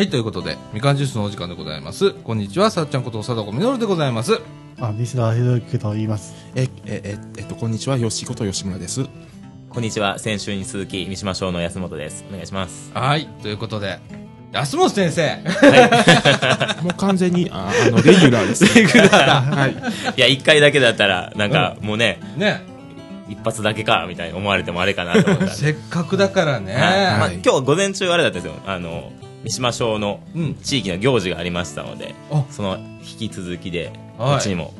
はい、ということで、みかんジュースのお時間でございます。こんにちは、さっちゃんこと貞子みのるでございます。あ、西田博之と言います。え、え、え、えっと、こんにちは、吉こと吉村です。こんにちは。先週に続き、三島省の安本です。お願いします。はい、ということで、安本先生。もう完全に、ああの、レギュラーです。レギュラーだ。はい。いや、一回だけだったら、なんか、もうね、ね、一発だけか、みたいに思われてもあれかなと思った。せっかくだからね。はいまあ、はい今日午前中あれだったんですよ。あの、三島省のうん地域の行事がありましたので、あその引き続きで、はいこっちにも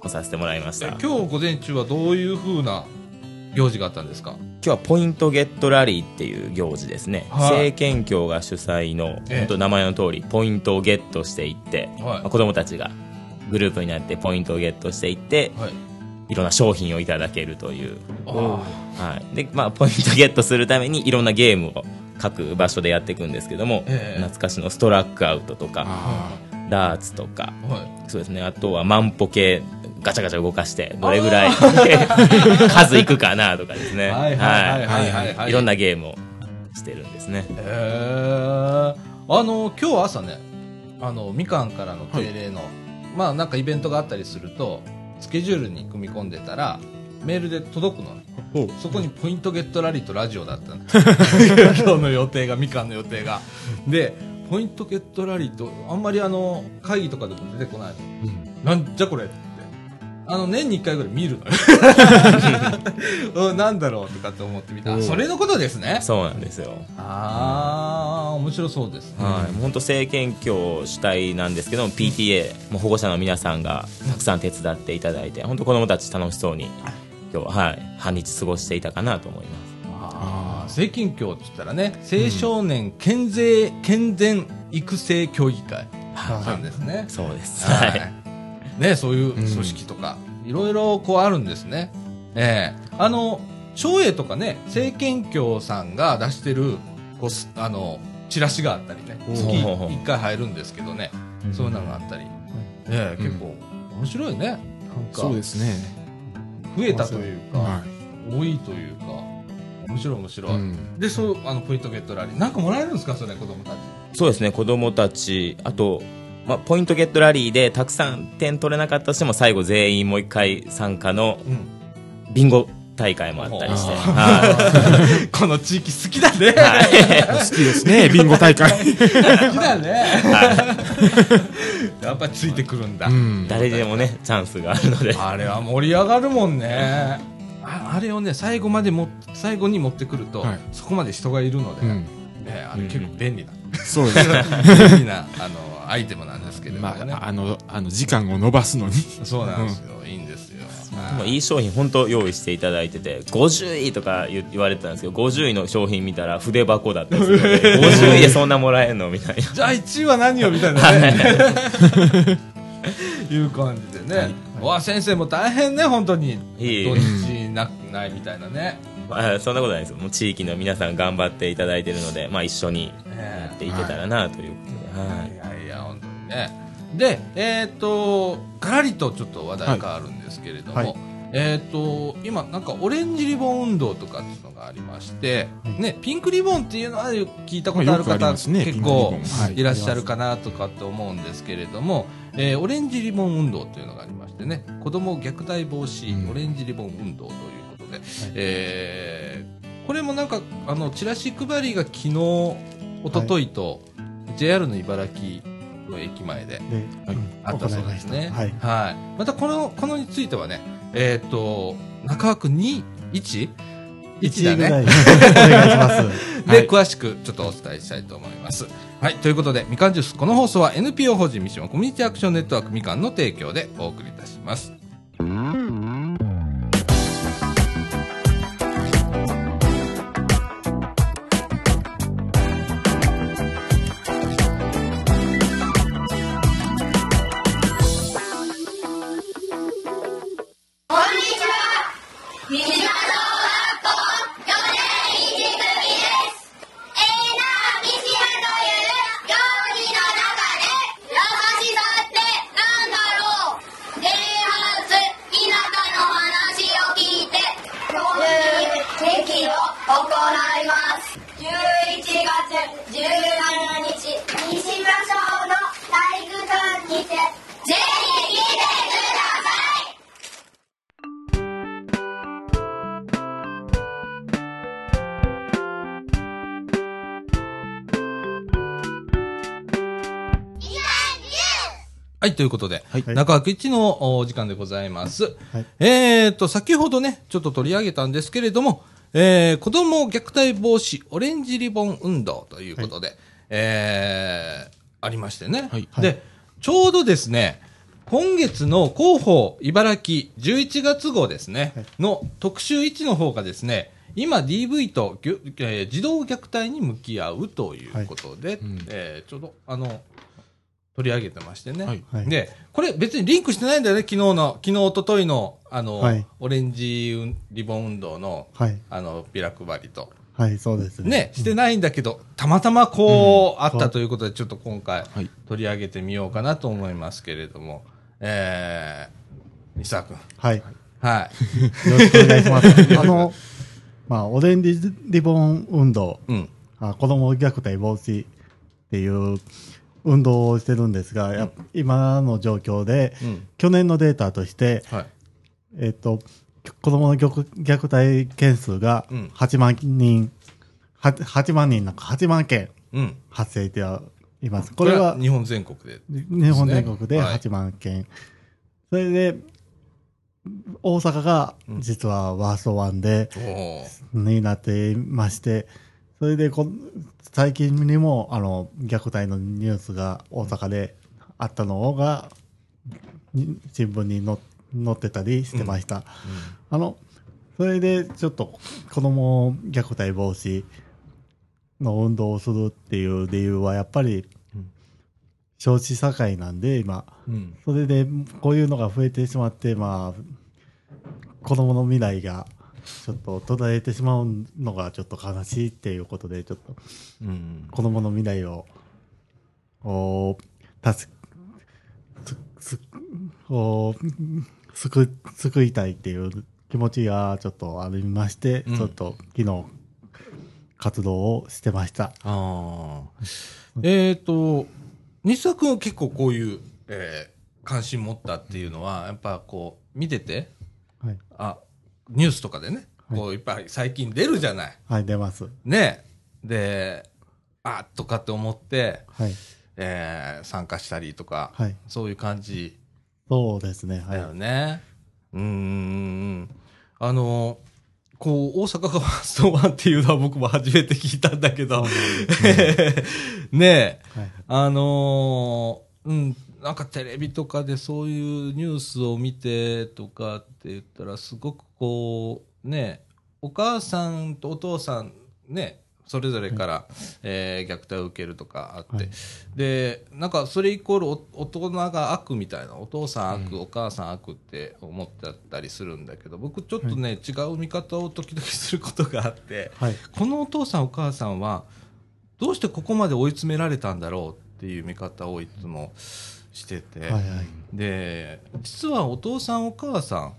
来させてもらいました。え今今日午前中はどういう風な行事があったんですか？日はポイントゲットラリーっていう行事ですね。はい政権協が主催の、ええ本当名前の通り、ポイントをゲットしていって、はいまあ子供たちがグループになってポイントをゲットしていって、はい。いろんな商品をいただけるという。あはい。で、まあ、ポイントゲットするためにいろんなゲームを各場所でやっていくんですけども、ええ懐かしのストラックアウトとか、あダーツとか、あ。はい。そうですね、あとは万歩計、ガチャガチャ動かして、どれぐらい 数いくかなとかですね。はいはいはいはいはいはいいろんなゲームをしてるんですね。へえ。あの、今日朝ね、あの、みかんからの定例の、まあなんかイベントがあったりすると、スケジュールに組み込んでたら、メールで届くの。そこにポイントゲットラリーとラジオだったの 今日の予定が、みかんの予定が。で、ポイントゲットラリーと、あんまりあの、会議とかでも出てこないの。なんじゃこれって。あの、年に1回ぐらい見るのよ。うんなんだろうとかって思ってみた。あそれのことですね。そうなんですよ。あー、面白そうですね。はい、本当政権協主体なんですけども PTA もう保護者の皆さんがたくさん手伝っていただいて本当子どもたち楽しそうに今日は、はい、半日過ごしていたかなと思います。あー政近協って言ったらね、青少年健全、健全育成協議会なんですね。そうです。ははい。い、ね、そういう組織とか、いろいろこうあるんですね。ええ。あの、松栄とかね、政権協さんが出してる、こうす、あの、チラシがあったりね、お月ー1回入るんですけどね、そういうのがあったり、ええ結構面白いね。そうですね。増えたというか、は多いというか、面白い面白い。い。うん。で、そう、あの、ポイントゲットラリー。なんかもらえるんですか？それ、子供たち。そうですね子どもたちあと、まあ、ポイントゲットラリーでたくさん点取れなかったとしても最後全員もう一回参加のうん。ビンゴ大会もあったりして、この地域好きだね。いはい好きですね、ビンゴ大会。好きだね。やっぱりついてくるんだ。うん。誰でもねチャンスがあるのであれは盛り上がるもんね。ああれをね、最後までも、最後に持ってくると、はいそこまで人がいるので、うん。ね、あれ結構便利な、そうですね。便利な、あの、アイテムなんですけれどもね。まあ、あの、あの、時間を伸ばすのに。そうなんですよ。いいんもいい商品本当用意していただいてて50位とか言言われてたんですけど50位の商品見たら筆箱だったりするので50位でそんなもらえんのみたいな じゃあ1位は何よみたいなね。いう感じでね。わ先生も大変ね、本当に。いえいえ土日なないみたいなね。まあそんなことないですもう地域の皆さん頑張っていただいてるので、まあ、一緒にねやっていけたらなということで、はいいやいや、本当にね。で、えっ、と、ガラリとちょっと話題変わるんですけれども、はい。はいえっ、と、今なんかオレンジリボン運動とかっていうのがありまして、はい。ね、ピンクリボンっていうのは聞いたことある方、ますね結構いいらっしゃるかなとかって思うんですけれども、えーオレンジリボン運動というのがありましてね、子供虐待防止、うんオレンジリボン運動ということで、えーこれもなんか、あの、チラシ配りが昨日、一昨日と、JR の茨城の駅前でで、あったそうですね。はい。はい。またこの、このについてはね、えっ、と、中枠2、1? 1だね。お願いします。で、はい詳しくちょっとお伝えしたいと思います。はい。ということで、みかんジュース、この放送は NPO 法人三島コミュニティアクションネットワークみかんの提供でお送りいたします。ということで、はい。中枠一のお時間でございます。はい。えーと、先ほどね、ちょっと取り上げたんですけれども、えー、子供虐待防止オレンジリボン運動ということで、えー、ありましてね。はい。で、ちょうどですね、今月の広報茨城11月号ですね、はい。の特集1の方がですね、今 DV と、えー児童虐待に向き合うということで、ん。えーちょうど、あの、取り上げてましてね。はいはいで、これ別にリンクしてないんだよね、昨日の、昨日、一昨日の、あの、はいオレンジリボン運動の、はい。あの、ビラ配りと。はい、そうですね。ね、してないんだけど、たまたまこう、あったということで、ちょっと今回、はい取り上げてみようかなと思いますけれども、えー、西沢君。はい。よはい。ろしくお願いします。あの、まあ、オレンジリボン運動、うん。あ子供虐待防止っていう運動をしてるんですが、今の状況で、うん。去年のデータとして、はい。えっ、と、子供の虐虐待件数がうん8万人、は8万人なんか8万件うん。発生しています。これは日本全国で。日本全国ではい8万件。それで、大阪が実はワーストワンで、になっていまして、それでこ、最近にも、あの、虐待のニュースが大阪であったのが、に新聞に載載ってたりしてました。あの、それでちょっと子供虐待防止の運動をするっていう理由は、やっぱり、少子社会なんで、今、うん。それでこういうのが増えてしまって、まあ、子供の未来がちょっと途絶えてしまうのがちょっと悲しいっていうことで、ちょっとうん。子供の未来を、お助す、す、お救、救いたいっていう気持ちがちょっとありまして、うんちょっと昨日活動をしてました。ああ。えっ、と、西田君は結構こういう、えー関心持ったっていうのは、やっぱこう、見てて、はい。あ、ニュースとかでね、はいこういっぱい最近出るじゃない。はい、出ます。ね。で、あとかって思って、はい。えー参加したりとか、はい。そういう感じそうですね。はい。だよね。うーん。あの、こう、大阪がワーストワンっていうのは僕も初めて聞いたんだけど、ねえ、はい。あのーうん、なんかテレビとかでそういうニュースを見てとかって言ったら、すごくこう、ね、お母さんとお父さん、ね、それぞれから、えー虐待を受けるとかあって、はい。で、なんかそれイコールお大人が悪みたいな、お父さん悪、うん。お母さん悪って思ってたりするんだけど、僕ちょっとね、違う見方を時々することがあって、はい。このお父さんお母さんはどうしてここまで追い詰められたんだろうっていう見方をいつもしてて、はい。はい。で実はお父さんお母さ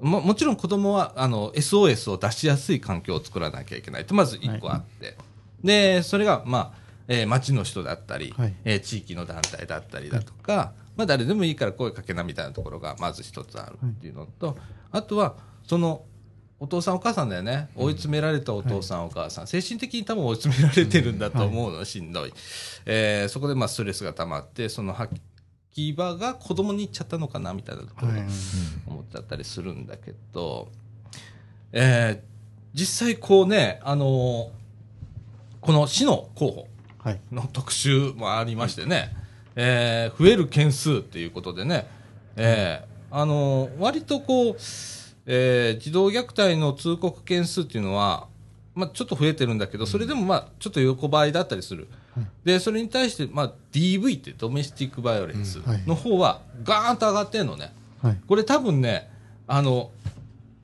んももちろん子供はあの SOS を出しやすい環境を作らなきゃいけないってまず1個あって、でそれが、まあえー町の人だったり、はいえー地域の団体だったりだとか、まあ、誰でもいいから声かけなみたいなところがまず一つあるっていうのと、あとはそのお父さんお母さんだよね。追い詰められたお父さんお母さん、精神的に多分追い詰められてるんだと思うの、しんどい、えーそこでまあストレスが溜まってその吐き場が子供に行っちゃったのかなみたいなところをはい。思っちゃったりするんだけど、えー実際こうね、あのーこの市の候補はい。の特集もありましてね、えー増える件数っていうことでね、えーあのー割とこう、えー児童虐待の通告件数っていうのは、まあ、ちょっと増えてるんだけど、それでもまあちょっと横ばいだったりする、でそれに対して、まあ、DV ってドメスティックバイオレンスの方はガーンと上がってんのね、はい。これ多分ねあの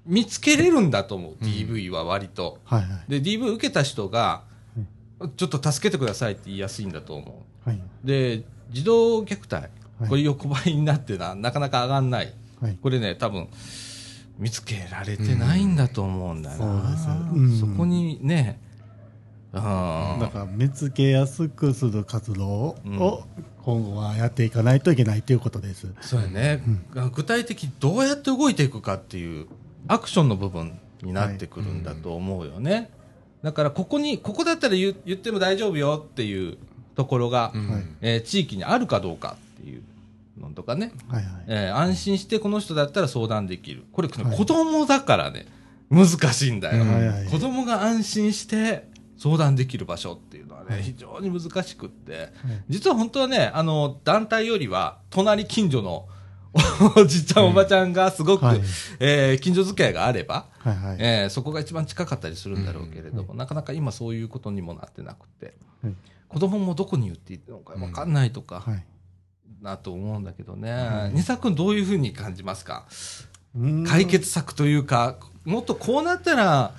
見つけれるんだと思う、DV は割と。はい。はい。で DV 受けた人が、ちょっと助けてくださいって言いやすいんだと思う。はい。で児童虐待、はいこれ横ばいになってななかなか上がんないはい。これね多分見つけられてないんだと思うんだな、そうん。そこにねうんだから見つけやすくする活動うん。を今後はやっていかないといけないということです。そうやね、具体的にどうやって動いていくかっていうアクションの部分になってくるんだと思うよね、だからここにここだったら言っても大丈夫よっていうところが、うん。はい。えー地域にあるかどうかっていうのとかね、はいはい。えー安心してこの人だったら相談できる。これ、はい。子供だからね、難しいんだよ。はいはい子供が安心して相談できる場所っていうのはね、非常に難しくって、実は本当はね、あの、団体よりは、隣近所の おじちゃん、おばちゃんがすごく、はい。えー近所付き合いがあれば、はいはい。えーそこが一番近かったりするんだろうけれども、なかなか今そういうことにもなってなくて、はい子供もどこに言っていいのか分かんないとか、はい。なと思うんだけどね。二作君どういうふうに感じますか？うん。解決策というか、もっとこうなったら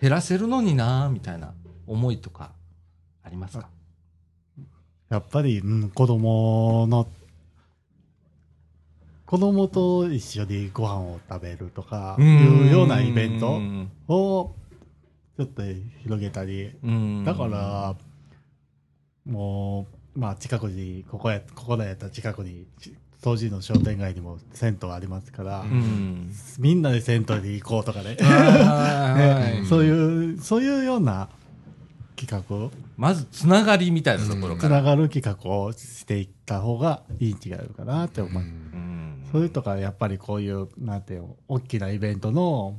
減らせるのになみたいな思いとかありますか？やっぱり、うん、子供の、子供と一緒にご飯を食べるとか、いうようなイベントうん。を、ちょっと広げたり、うん。だから、もう、まあ近くに、ここや、ここだやったら近くに、当時の商店街にも銭湯ありますから、うん。みんなで銭湯に行こうとかね、はいね そういう、そういうような企画を、まずつながりみたいなところつから。ながる企画をしていった方がいいん違うかなって思います。うんそれとか、やっぱりこういう、なんていうの、大きなイベントの、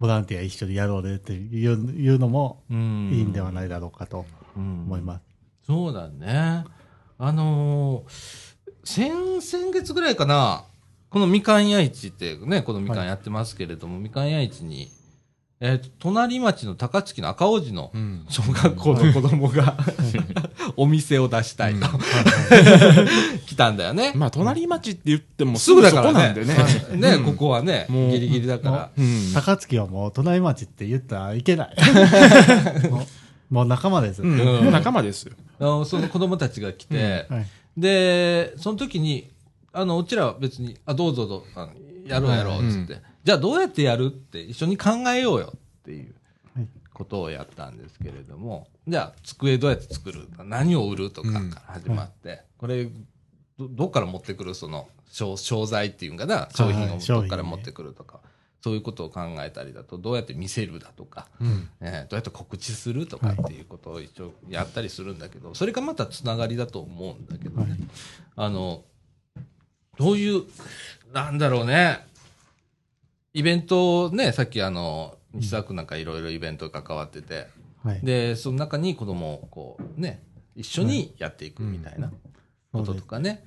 ボランティア一緒にやろうでっていういうのもうんいいんではないだろうかと思思います。そうだね。あのー先、先月ぐらいかな、このみかん屋市ってね、このみかんやってますけれども、みかん屋市に、えっ、と、隣町の高槻の赤王子のうん小学校の子供が、お店を出したいと、来たんだよね。まあ、隣町って言ってもすぐだからね。そこなんでね。ね、うんここはね、ギリギリだから。うん。高槻はもう隣町って言ったらいけない。もう仲間です。うん。うん。仲間ですよ。あのその子供たちが来て、はい。で、その時に、あの、うちらは別に、あ、どうぞどうぞ、あのやろうやろう、つって、じゃあどうやってやるって一緒に考えようよっていうはい。ことをやったんですけれども、じゃあ机どうやって作る？何を売るとかから始まって、これ、ど、どっから持ってくる？その、商商材っていうんかな、商品をどっから持ってくるとか、そういうことを考えたりだと、どうやって見せるだとか、うん。えーどうやって告知するとかっていうことを一応やったりするんだけど、それがまたつながりだと思うんだけどね。はいあの、どういう、なんだろうね。イベントをね、さっきあの、西沢君なんかいろいろイベント関わってて、はい。で、その中に子供をこうね、一緒にやっていくみたいなこととかね。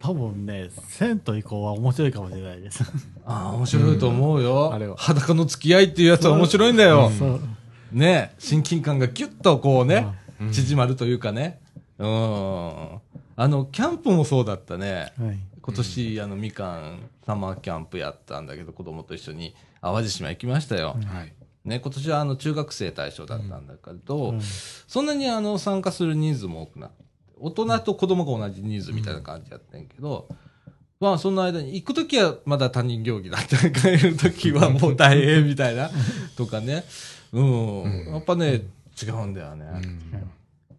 多分ね、銭湯以降は面白いかもしれないです。ああ、面白いと思うよ。あれは裸の付き合いっていうやつは面白いんだよ。そう。ね、親近感がギュッとこうね、うん縮まるというかね。うん。あの、キャンプもそうだったね。はい。今年、あの、みかん、サマーキャンプやったんだけど、子供と一緒に淡路島行きましたよ。はい。ね、今年はあの、中学生対象だったんだけど、うんそんなにあの、参加する人数も多くなって、大人と子供が同じ人数みたいな感じやってんけど、まあ、その間に、行くときはまだ他人行儀だったり、帰るときはもう大変みたいな、とかね。うん。うんやっぱね、違うんだよね。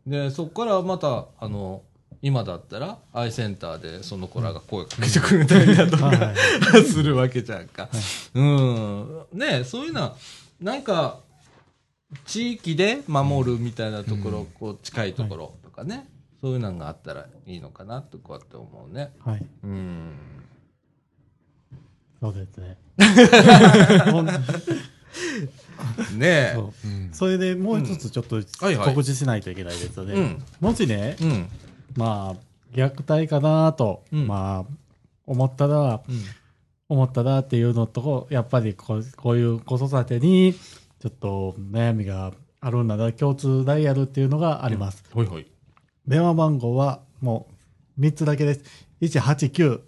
で、そこからまた、あの、今だったら、アイセンターでその子らが声かけてくれたりだとか、はい。するわけじゃんか。うん。ねそういうのは、なんか、地域で守るみたいなところ、こう、近いところとかね、そういうのがあったらいいのかなってこうやって思うね。はい。うん。そうですね。ねそううん。それでもう一つちょっとはいはい告知しないといけないですよね。うんもしね、うん。まあ、虐待かなと、うんまあ、思ったら、うん。思ったらっていうのと、やっぱりこうこういう子育てに、ちょっと悩みがあるんだな、共通ダイヤルっていうのがあります。ほいほい。電話番号はもう3つだけです。189、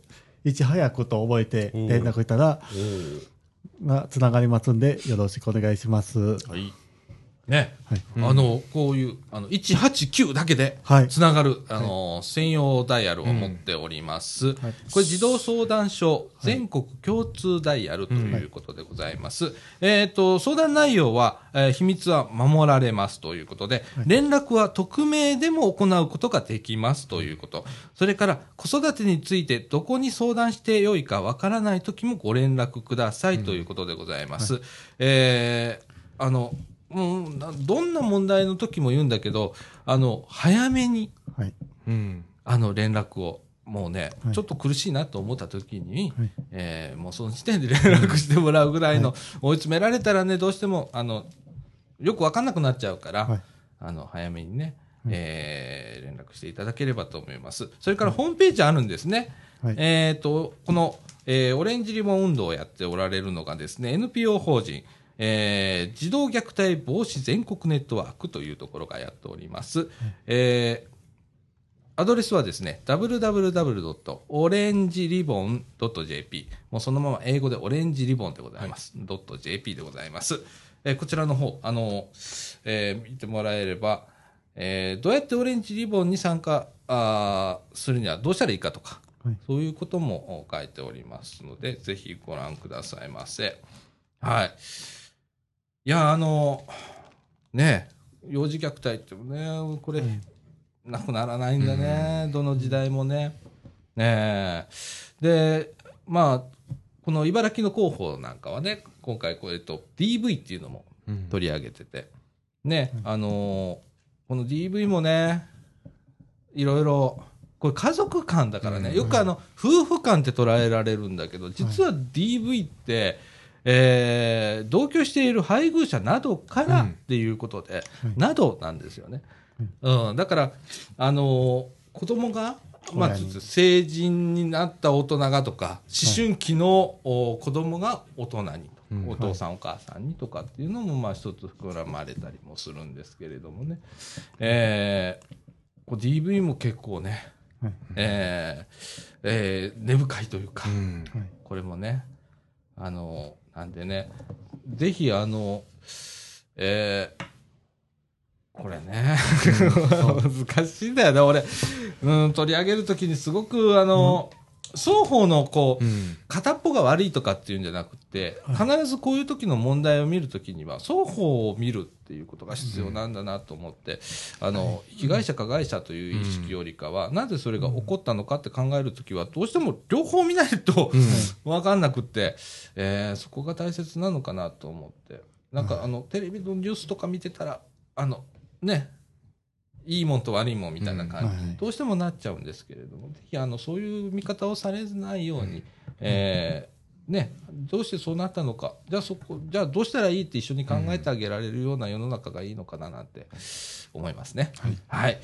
いち早くと覚えて連絡いたら、がつながりますんで、よろしくお願いします。はい。ね。はい。あの、こういう、あの、189だけで、はい。つながる、あの、専用ダイヤルを持っております。はいこれ、児童相談所全国共通ダイヤルということでございます。えっ、と、相談内容は、えー秘密は守られますということで、連絡は匿名でも行うことができますということ。それから、子育てについてどこに相談してよいかわからないときもご連絡くださいということでございます。えーあの、うん、などんな問題の時も言うんだけど、あの、早めに、はい。うん。あの、連絡をもうね、はいちょっと苦しいなと思った時に、はいえーもうその時点で連絡してもらうぐらいの、追い詰められたらね、どうしても、あの、よくわかんなくなっちゃうから、はいあの、早めにね、はいえー連絡していただければと思います。それからホームページあるんですね。はいえっ、と、この、えーオレンジリボン運動をやっておられるのがですね、NPO 法人、えー児童虐待防止全国ネットワークというところがやっております。えーアドレスはですね、www.orangeribbon.jp。もうそのまま英語でオレンジリボンでございます。.jp でございます。えーこちらの方、あの、えー見てもらえれば、えーどうやってオレンジリボンに参加あーするにはどうしたらいいかとか、はいそういうことも書いておりますので、ぜひご覧くださいませ。はい。いや、あの、ね、幼児虐待ってね、これ、なくならないんだね、どの時代もね。ねえ。で、まあ、この茨城の広報なんかはね、今回これと DV っていうのもうん。取り上げてて、ね、あのーこの DV もね、いろいろ、これ家族間だからね、よくあの、夫婦間って捉えられるんだけど、実は DV って、えー同居している配偶者などからっていうことで、などなんですよね。うん、だから、あのー子供が、まあ、成人になった大人がとか、思春期の、お子供が大人にと、うん。お父さん、お母さんにとかっていうのも、まあ、一つ膨らまれたりもするんですけれどもね。えーこう DV も結構ね、はい。えーえー根深いというか、うん。はい。これもね、あの、なんでね、ぜひあの、えーこれね、難しいんだよね、俺。うん、取り上げるときにすごく、あの、双方のこう、うん。片っぽが悪いとかっていうんじゃなくて、必ずこういう時の問題を見るときには、双方を見るっていうことが必要なんだなと思って、あの、被害者加害者という意識よりかは、なぜそれが起こったのかって考えるときは、どうしても両方見ないと、わかんなくって、えーそこが大切なのかなと思って。なんか、あの、テレビのニュースとか見てたら、あの、ね、いいもんと悪いもんみたいな感じ。にうん。はい。どうしてもなっちゃうんですけれども、ぜひあのそういう見方をされないように、えーね、どうしてそうなったのか、じゃあそこ、じゃあどうしたらいいって一緒に考えてあげられるような世の中がいいのかななんて思いますね。はい。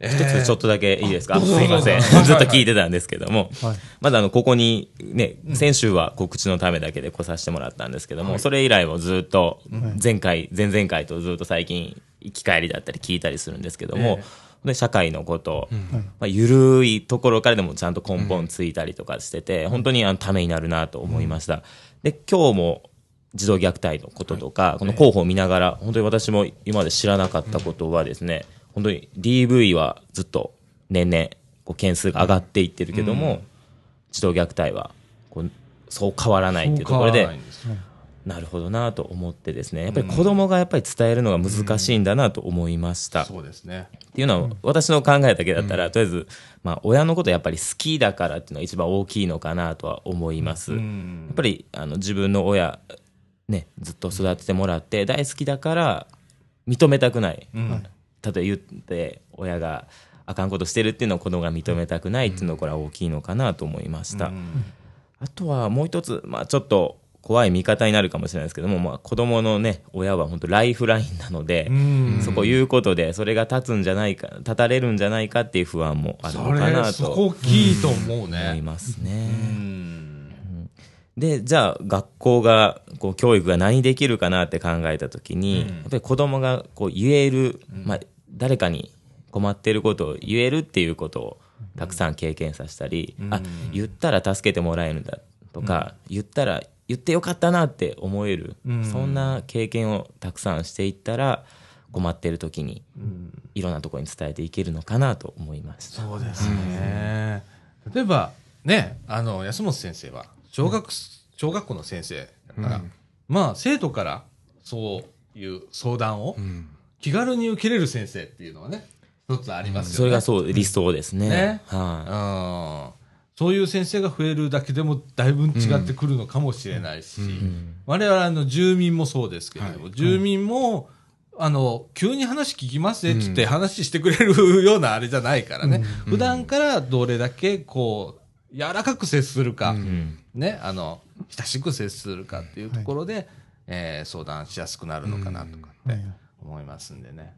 一一つちょっとだけいいですか、すいません。ずっと聞いてたんですけども。はい。まだあの、ここにね、先週は告知のためだけで来させてもらったんですけども、それ以来もずっと、前回、前々回とずっと最近、行き帰りだったり聞いたりするんですけども、で社会のこと、まあ、ゆるいところからでもちゃんと根本ついたりとかしてて、本当にあのためになるなと思いました。で、今日も、児童虐待のこととか、この候補を見ながら、本当に私も今まで知らなかったことはですね、本当に DV はずっと年々、こう件数が上がっていってるけども、児童虐待はこうそう変わらないっていうところでなるほどなと思ってですね。やっぱり子供がやっぱり伝えるのが難しいんだなと思いました、そうですね。っていうのは私の考えだけだったら、とりあえず、まあ、親のことやっぱり好きだからっていうのが一番大きいのかなとは思います、やっぱりあの自分の親ねずっと育ててもらって大好きだから認めたくない、うん。例えば言って親があかんことしてるっていうのを子供が認めたくないっていうのがこれは大きいのかなと思いました、あとはもう一つ、まあ、ちょっと怖い見方になるかもしれないですけども、まあ、子供のね親は本当ライフラインなので、んそこ言うことでそれが立つんじゃないか立たれるんじゃないかっていう不安もあるそのかなれ、そとこ大きいと思う思いね。ますね。うん。でじゃあ学校がこう教育が何できるかなって考えた時に、やっぱり子供がこう言える、まあ、誰かに困ってることを言えるっていうことをたくさん経験させたり、あ言ったら助けてもらえるんだとか、言ったら言ってよかったなって思える、そんな経験をたくさんしていったら困ってる時にいろんなところに伝えていけるのかなと思いました。そうですね。例えば、ね、あの、安本先生は、小学、小学校の先生だから、まあ、生徒から、そういう相談を気軽に受けれる先生っていうのはね、一つありますよね。それがそう理想ですね。ねはい、うんそういう先生が増えるだけでもだいぶ違ってくるのかもしれないし、我々の住民もそうですけれども、住民もあの、急に話聞きますねっつって話してくれるようなあれじゃないからね。うん。普段からどれだけこう、柔らかく接するか、うん。ね、あの、親しく接するかっていうところで、えー相談しやすくなるのかなとかってはい。思いますんでね。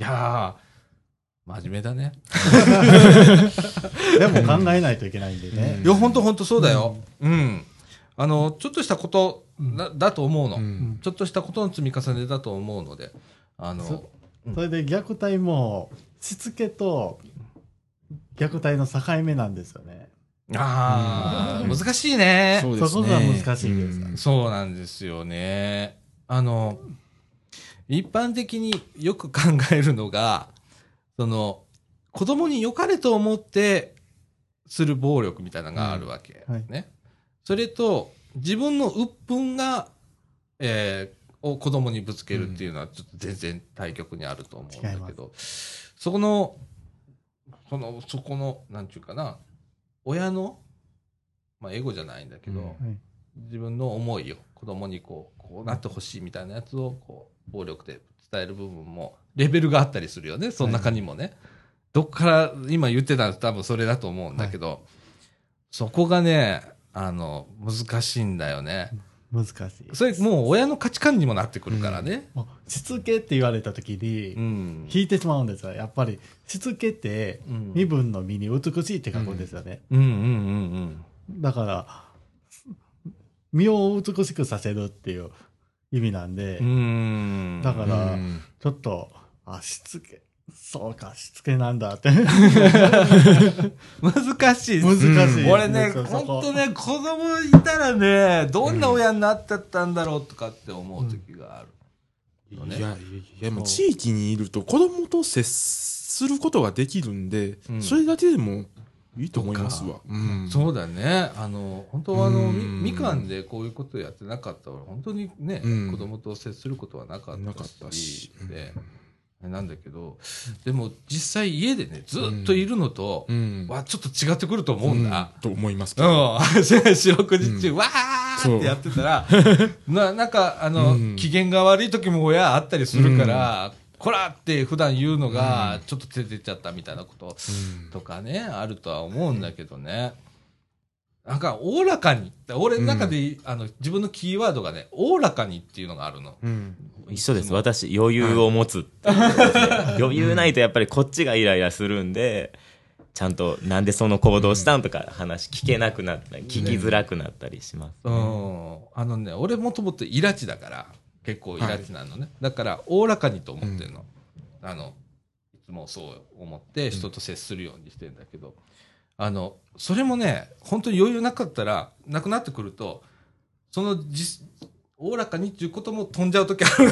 いやー、真面目だね。でも考えないといけないんでねい。や、本当本当そうだよ。うん。あの、ちょっとしたことだ,、だと思うの、うんちょっとしたことの積み重ねだと思うので、あのそ、それで虐待も、しつけと虐待の境目なんですよね。ああ、難しいね。そうですね。そこが難しいですうんそうなんですよね。あの、一般的によく考えるのが、その、子供に良かれと思ってする暴力みたいなのがあるわけ。うんはい。ね。それと、自分の鬱憤が、えーを子供にぶつけるっていうのは、ちょっと全然対極にあると思うんだけど、そこの、その、そこの、なんていうかな、親の、まあ、エゴじゃないんだけど、うん。はい。自分の思いを子供にこうこうなってほしいみたいなやつをこう暴力で伝える部分もレベルがあったりするよねその中にもね、どっから今言ってたの多分それだと思うんだけど、そこがねあの難しいんだよね。難しい。それもう親の価値観にもなってくるからね。もうしつけって言われた時に、うん、引いてしまうんですよ。やっぱり、しつけって、うん。身分の身に美しいって書くんですよね。うんうんうんだから、身を美しくさせるっていう意味なんで、うんうん。だから、うん。ちょっと、あ、しつけ、そうか、しつけなんだって。難しい。難しい。ですね。俺ね、そそこほん。とね、子供いたらね、どんな親になってたんだろうとかって思う時がある。のね。いや、いや、もう地域にいると子供と接することができるんで、うん。それだけでもいいと思いますわ。うん。そうだね。あの、本当はあの、うん。みみかんでこういうことやってなかった。ら、本当にね、うん。子供と接することはなかなかっったたしし、で、なんだけど、でも実際家でね、ずっといるのと、うん。はちょっと違ってくると思うんだ。と思いますけど。うん。四六時中、うんわーってやってたら、な、なんか、あの、うん機嫌が悪い時も親あったりするから、こらって普段言うのがうん、ちょっと出てっちゃったみたいなことうんとかね、あるとは思うんだけどね。なんか、おおらかに。俺の中で、あの、自分のキーワードがね、おおらかにっていうのがあるの。うん。一緒です。私、余裕を持つね 余裕ないとやっぱりこっちがイライラするんで、ちゃんとなんでその行動したんとか話聞けなくなったり、聞きづらくなったりします。うん。あのね、俺もともとイラチだから、結構イラチなのね。だから、おおらかにと思ってるの。あの、いつもそう思って人と接するようにしてんだけど、あの、それもね、本当に余裕なかったら、なくなってくると、そのじ、おおらかにっていうことも飛んじゃうときある。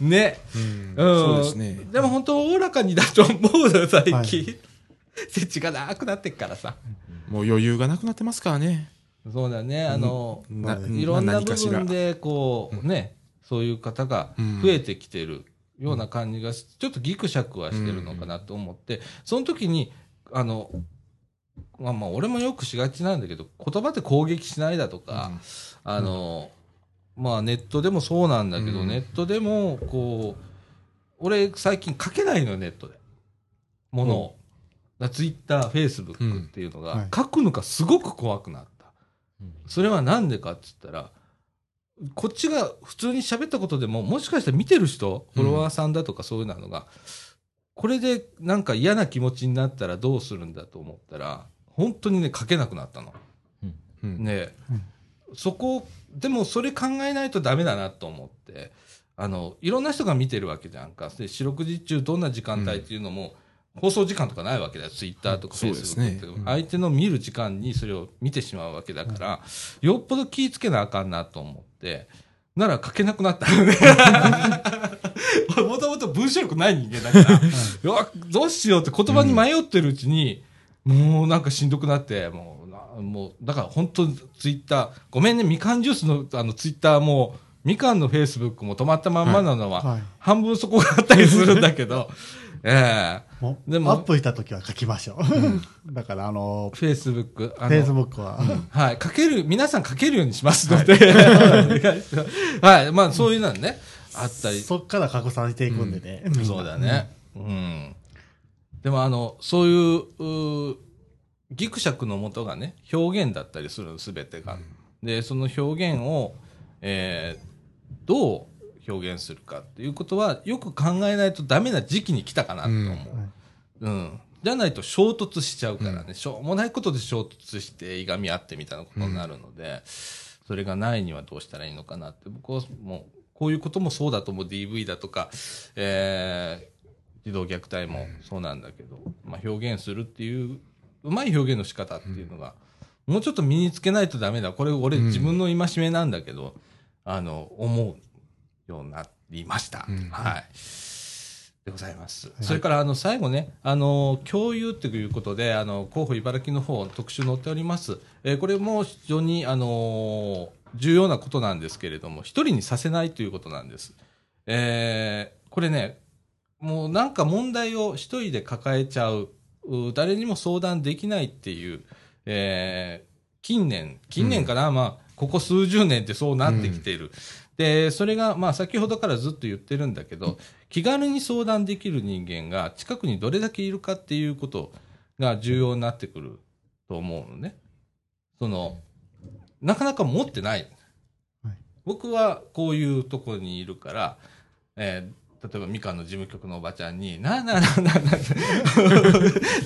ね。うんうん。そうですね。でも本当おおらかにだと思うのよ、最近。はい設置がなくなってっからさ。もう余裕がなくなってますからね。そうだね。あの、なうんいろんな部分で、こう、ね、そういう方が増えてきてるような感じがし、ちょっとギクシャクはしてるのかなと思って、その時に、あの、まあまあ、俺もよくしがちなんだけど、言葉で攻撃しないだとか、あの、まあネットでもそうなんだけど、うんネットでも、こう、俺最近書けないのよ、ネットで。ものを。ツイッター、フェイスブックっていうのが書くのがすごく怖くなった。それはなんでかって言ったら、こっちが普通に喋ったことでも、もしかしたら見てる人、フォロワーさんだとかそういうのが、これでなんか嫌な気持ちになったらどうするんだと思ったら、本当にね、書けなくなったの。うんねそこ、でもそれ考えないとダメだなと思って、あの、いろんな人が見てるわけじゃんか。で、四六時中どんな時間帯っていうのも、放送時間とかないわけだよ。ツイッターとかフェイスブックって。相手の見る時間にそれを見てしまうわけだから、よっぽど気ぃつけなあかんなと思って、なら書けなくなった。もともと文章力ない人間だから、どうしようって言葉に迷ってるうちに、もうなんかしんどくなって、もうな、もう、だから本当にツイッター、ごめんね、みかんジュースのあのツイッターも、みかんのフェイスブックも止まったまんまなのは、はい。半分そこがあったりするんだけど、ええもうでもアップした時は書きましょう。だから、あの、フェイスブック。フェイスブックは、はい。書ける、皆さん書けるようにしますので。はい。まあ、そういうのね、あったり。そっから拡散していくんでね。みんなそうだね。うん。でも、あの、そういう、うーギクシャクのもとがね、表現だったりするすべてが。で、その表現を、えーどう表現するかっていうことは、よく考えないとダメな時期に来たかなと思う。うん。じゃないと衝突しちゃうからね、しょうもないことで衝突していがみ合ってみたいなことになるので、それがないにはどうしたらいいのかなって、僕はもう、こういうこともそうだと思う。DV だとか、えー児童虐待もそうなんだけど、まあ、表現するっていう、うまい表現の仕方っていうのが、もうちょっと身につけないとダメだ。これ俺自分の戒めなんだけど、あの、思うようになりました。はい。でございます。それから、あの、最後ね、あの、共有っていうことで、あの、候補茨城の方、特集載っております。えーこれも非常に、あの重要なことなんですけれども、一人にさせないということなんです。えーこれね、もうなんか問題を一人で抱えちゃう、う誰にも相談できないっていう、えー近年、近年かな、まあ、ここ数十年ってそうなってきている。で、それが、まあ、先ほどからずっと言ってるんだけど、気軽に相談できる人間が近くにどれだけいるかっていうことが重要になってくると思うのね。その、なかなか持ってない。はい僕はこういうところにいるから、えー例えばみかんの事務局のおばちゃんに、なあなあなあなあなあ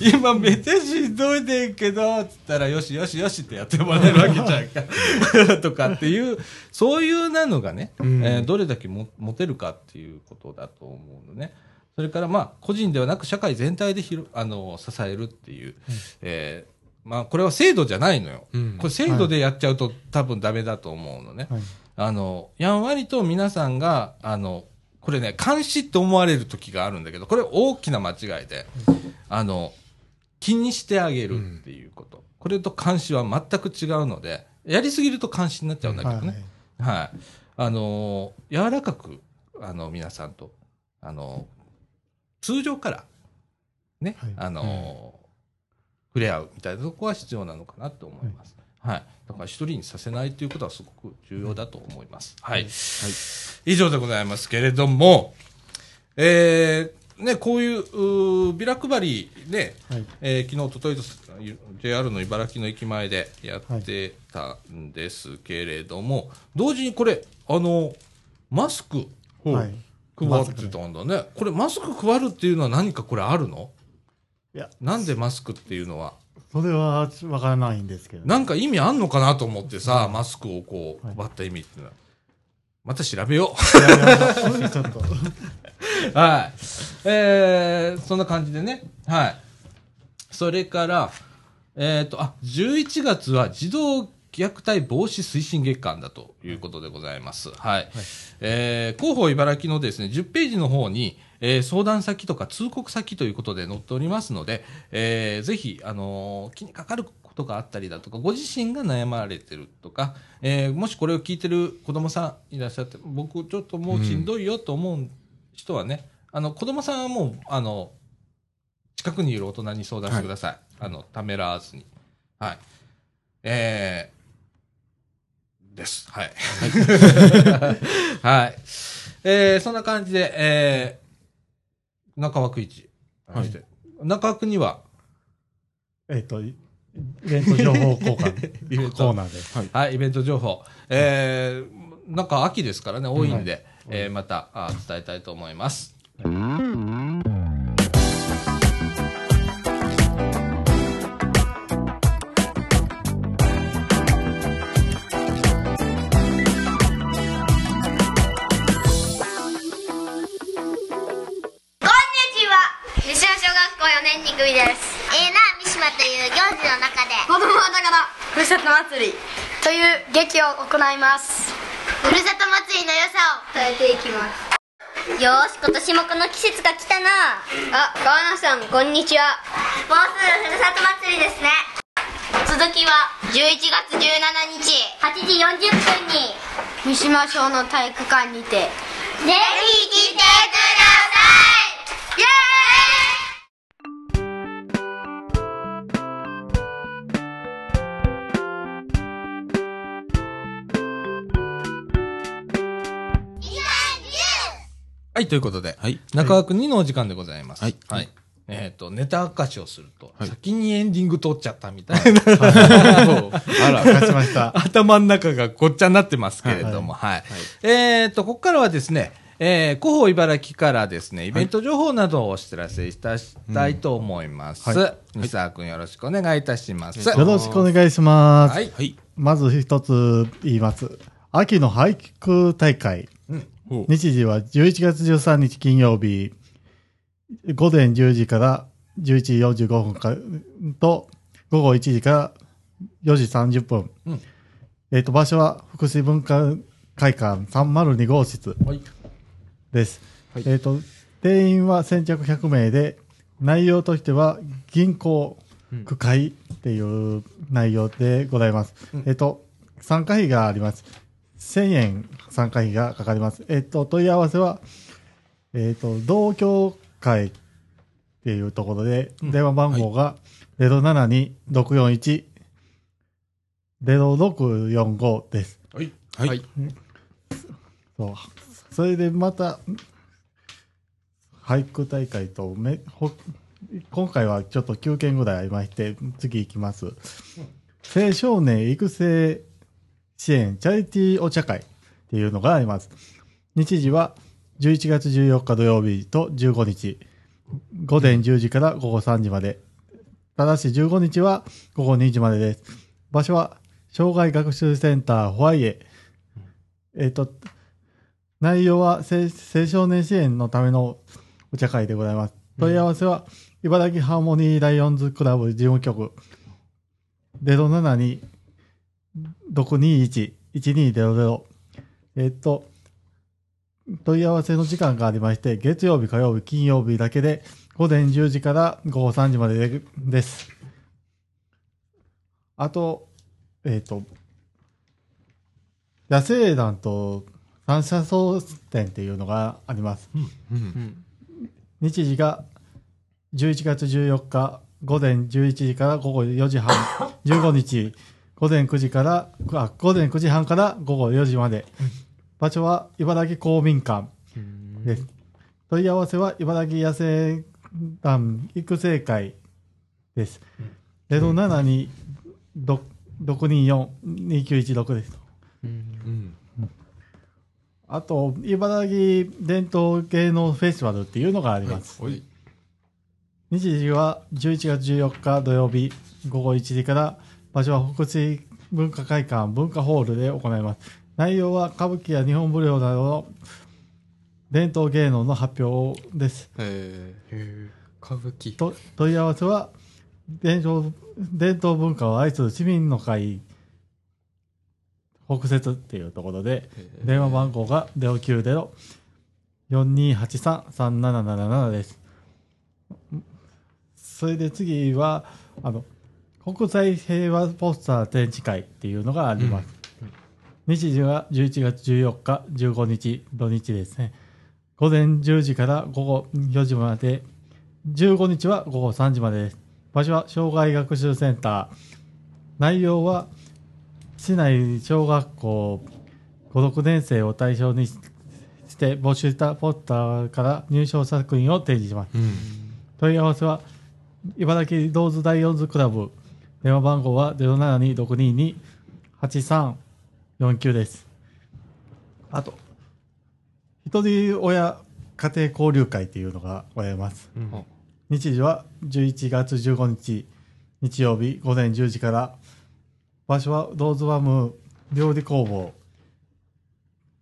今めっちゃしんどいねんけど、つったら、よしよしよしってやってもらえるわけじゃんか。とかっていう、そういうなのがね、えーどれだけも持てるかっていうことだと思うのね。それからまあ、個人ではなく社会全体でひろあの支えるっていう、えーまあ、これは制度じゃないのよ。うんこれ制度でやっちゃうと多分ダメだと思うのね。はいあの、やんわりと皆さんが、あの、これね、監視って思われる時があるんだけど、これ大きな間違いで、あの、気にしてあげるっていうこと。これと監視は全く違うので、やりすぎると監視になっちゃうんだけどね。はい。あのー柔らかく、あの、皆さんと、あのー通常から、ね、はいあのー触れ合うみたいなとこは必要なのかなと思います。はい。だから一人にさせないということはすごく重要だと思います。はい。以上でございますけれども、えー、ね、こういう、ビラ配りね、はいえー昨日、おとといと JR の茨城の駅前でやってたんですけれども、同時にこれ、あの、マスクはい。配ってたんだね。これマスク配るっていうのは何かこれあるの？いや、なんでマスクっていうのは？それはわからないんですけど、なんか意味あんのかなと思ってさ、マスクをこうはい配った意味っていうのは。また調べよいやいやちょっと。う。はい。えー、そんな感じでね。はい。それから、えっ、と、あ、11月は児童虐待防止推進月間だということでございます。はい。えー広報茨城のですね、10ページの方に、えー相談先とか通告先ということで載っておりますので、えーぜひ、あのー気にかかることがあったりだとか、ご自身が悩まれてるとか、えーもしこれを聞いてる子供さんいらっしゃって、僕ちょっともうしんどいよと思う人はね、あの、子供さんはもう、あの、近くにいる大人に相談してください。あの、ためらわずに。はい。えー、です。はい。はい。えー、そんな感じで、えー、中枠一。はい中枠には、えっと、イベント情報交換 イベントコーナーで。はい、イベント情報。えー、なんか秋ですからね、多いんで、えーまたあ伝えたいと思います。こんさと祭りという劇を行います。ふるさと祭りの良さを伝えていきます。よーし今年もこの季節が来たな。あ川名さんこんにちは。もうすぐふるさと祭りですね。続きは11月17日。8時40分に。三島小の体育館にて。ぜひ来てください。イエーイはい、ということで、はい。中枠2のお時間でございます。はいえっ、と、ネタ明かしをすると、はい先にエンディング撮っちゃったみたいな、あら。勝ちました。頭の中がごっちゃになってますけれども、はい。えっ、と、ここからはですね、えー、広報茨城からですね、イベント情報などをお知らせいたしたいと思います。三沢くんよろしくお願いいたします。よろしくお願いします。はい。はい。まず一つ言います。秋の俳句大会。日時は11月13日金曜日、午前10時から11時45分かと、午後1時から4時30分。うんえっ、と、場所は福祉文化会館302号室はい。です。はいえっ、と、定員は先着100名で、内容としては銀行、区会っていう内容でございます。うんえっ、と、参加費があります。1000円参加費がかかります。えっ、と、問い合わせは、えっ、と、同協会っていうところで、電話番号が072-641-0645です。はい。はい。そう。それでまた、俳句大会とめ、ほ今回はちょっと9件ぐらいありまして、次行きます。青少年育成支援チャリティーお茶会っていうのがあります。日時は11月14日土曜日と15日、午前10時から午後3時まで。ただし15日は午後2時までです。場所は障害学習センターホワイエ。えっ、と、内容は青青少年支援のためのお茶会でございます。問い合わせは、茨城ハーモニーライオンズクラブ事務局072-621-1200えっと、問い合わせの時間がありまして、月曜日、火曜日、金曜日だけで午前10時から午後3時まででです。あと、えっ、と、野生団と三者争点っていうのがあります。うん。日時が11月14日午前11時から午後4時半、15日午前9時から、あ、午前9時半から午後4時まで。場所は茨城公民館です。問い合わせは茨城野生団育成会です。072-624-2916です。うん。あと、茨城伝統芸能フェスティバルっていうのがあります。はい。日時は11月14日土曜日午後1時から場所は福祉文化会館文化ホールで行います。内容は歌舞伎や日本舞踊などの伝統芸能の発表です。えー、歌舞伎。と問い合わせは伝統伝統文化を愛する市民の会北節っていうところで電話番号が090-4283-3777です。それで次は、あの、国際平和ポスター展示会っていうのがあります。日時は11月14日、15日、土日ですね。午前10時から午後4時まで、15日は午後3時までです。場所は障害学習センター。内容は、市内小学校5、6年生を対象にして募集したポスターから入賞作品を展示します。うん。問い合わせは、茨城ローズダイオンズクラブ。電話番号は072-622-8349です。あと、一人親家庭交流会っていうのがございます。うん日時は11月15日日曜日午前10時から場所はローズワム料理工房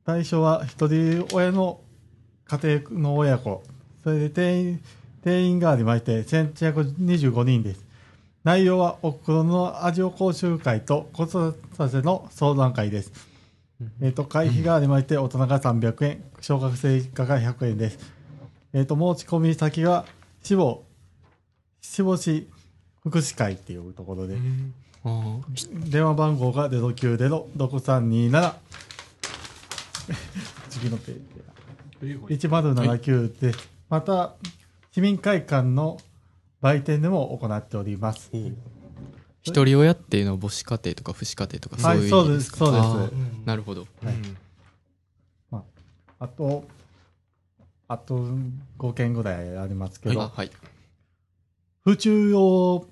対象は一人親の家庭の親子それで定員定員がありまして先着25人です内容はお袋の味を講習会と子育ての相談会です、えっ、と会費がありまして大人が300円小学生以下が100円です。えっ、と申し込み先が死亡、死亡市福祉会っていうところで、あ電話番号が090-6327 次のページ1079です。また、市民会館の売店でも行っております。一人親っていうのは母子家庭とか父子家庭とかそはいういう意味ですか、そうですそうですなるほど。あと、あと5件ぐらいありますけど、あ、はい。府中用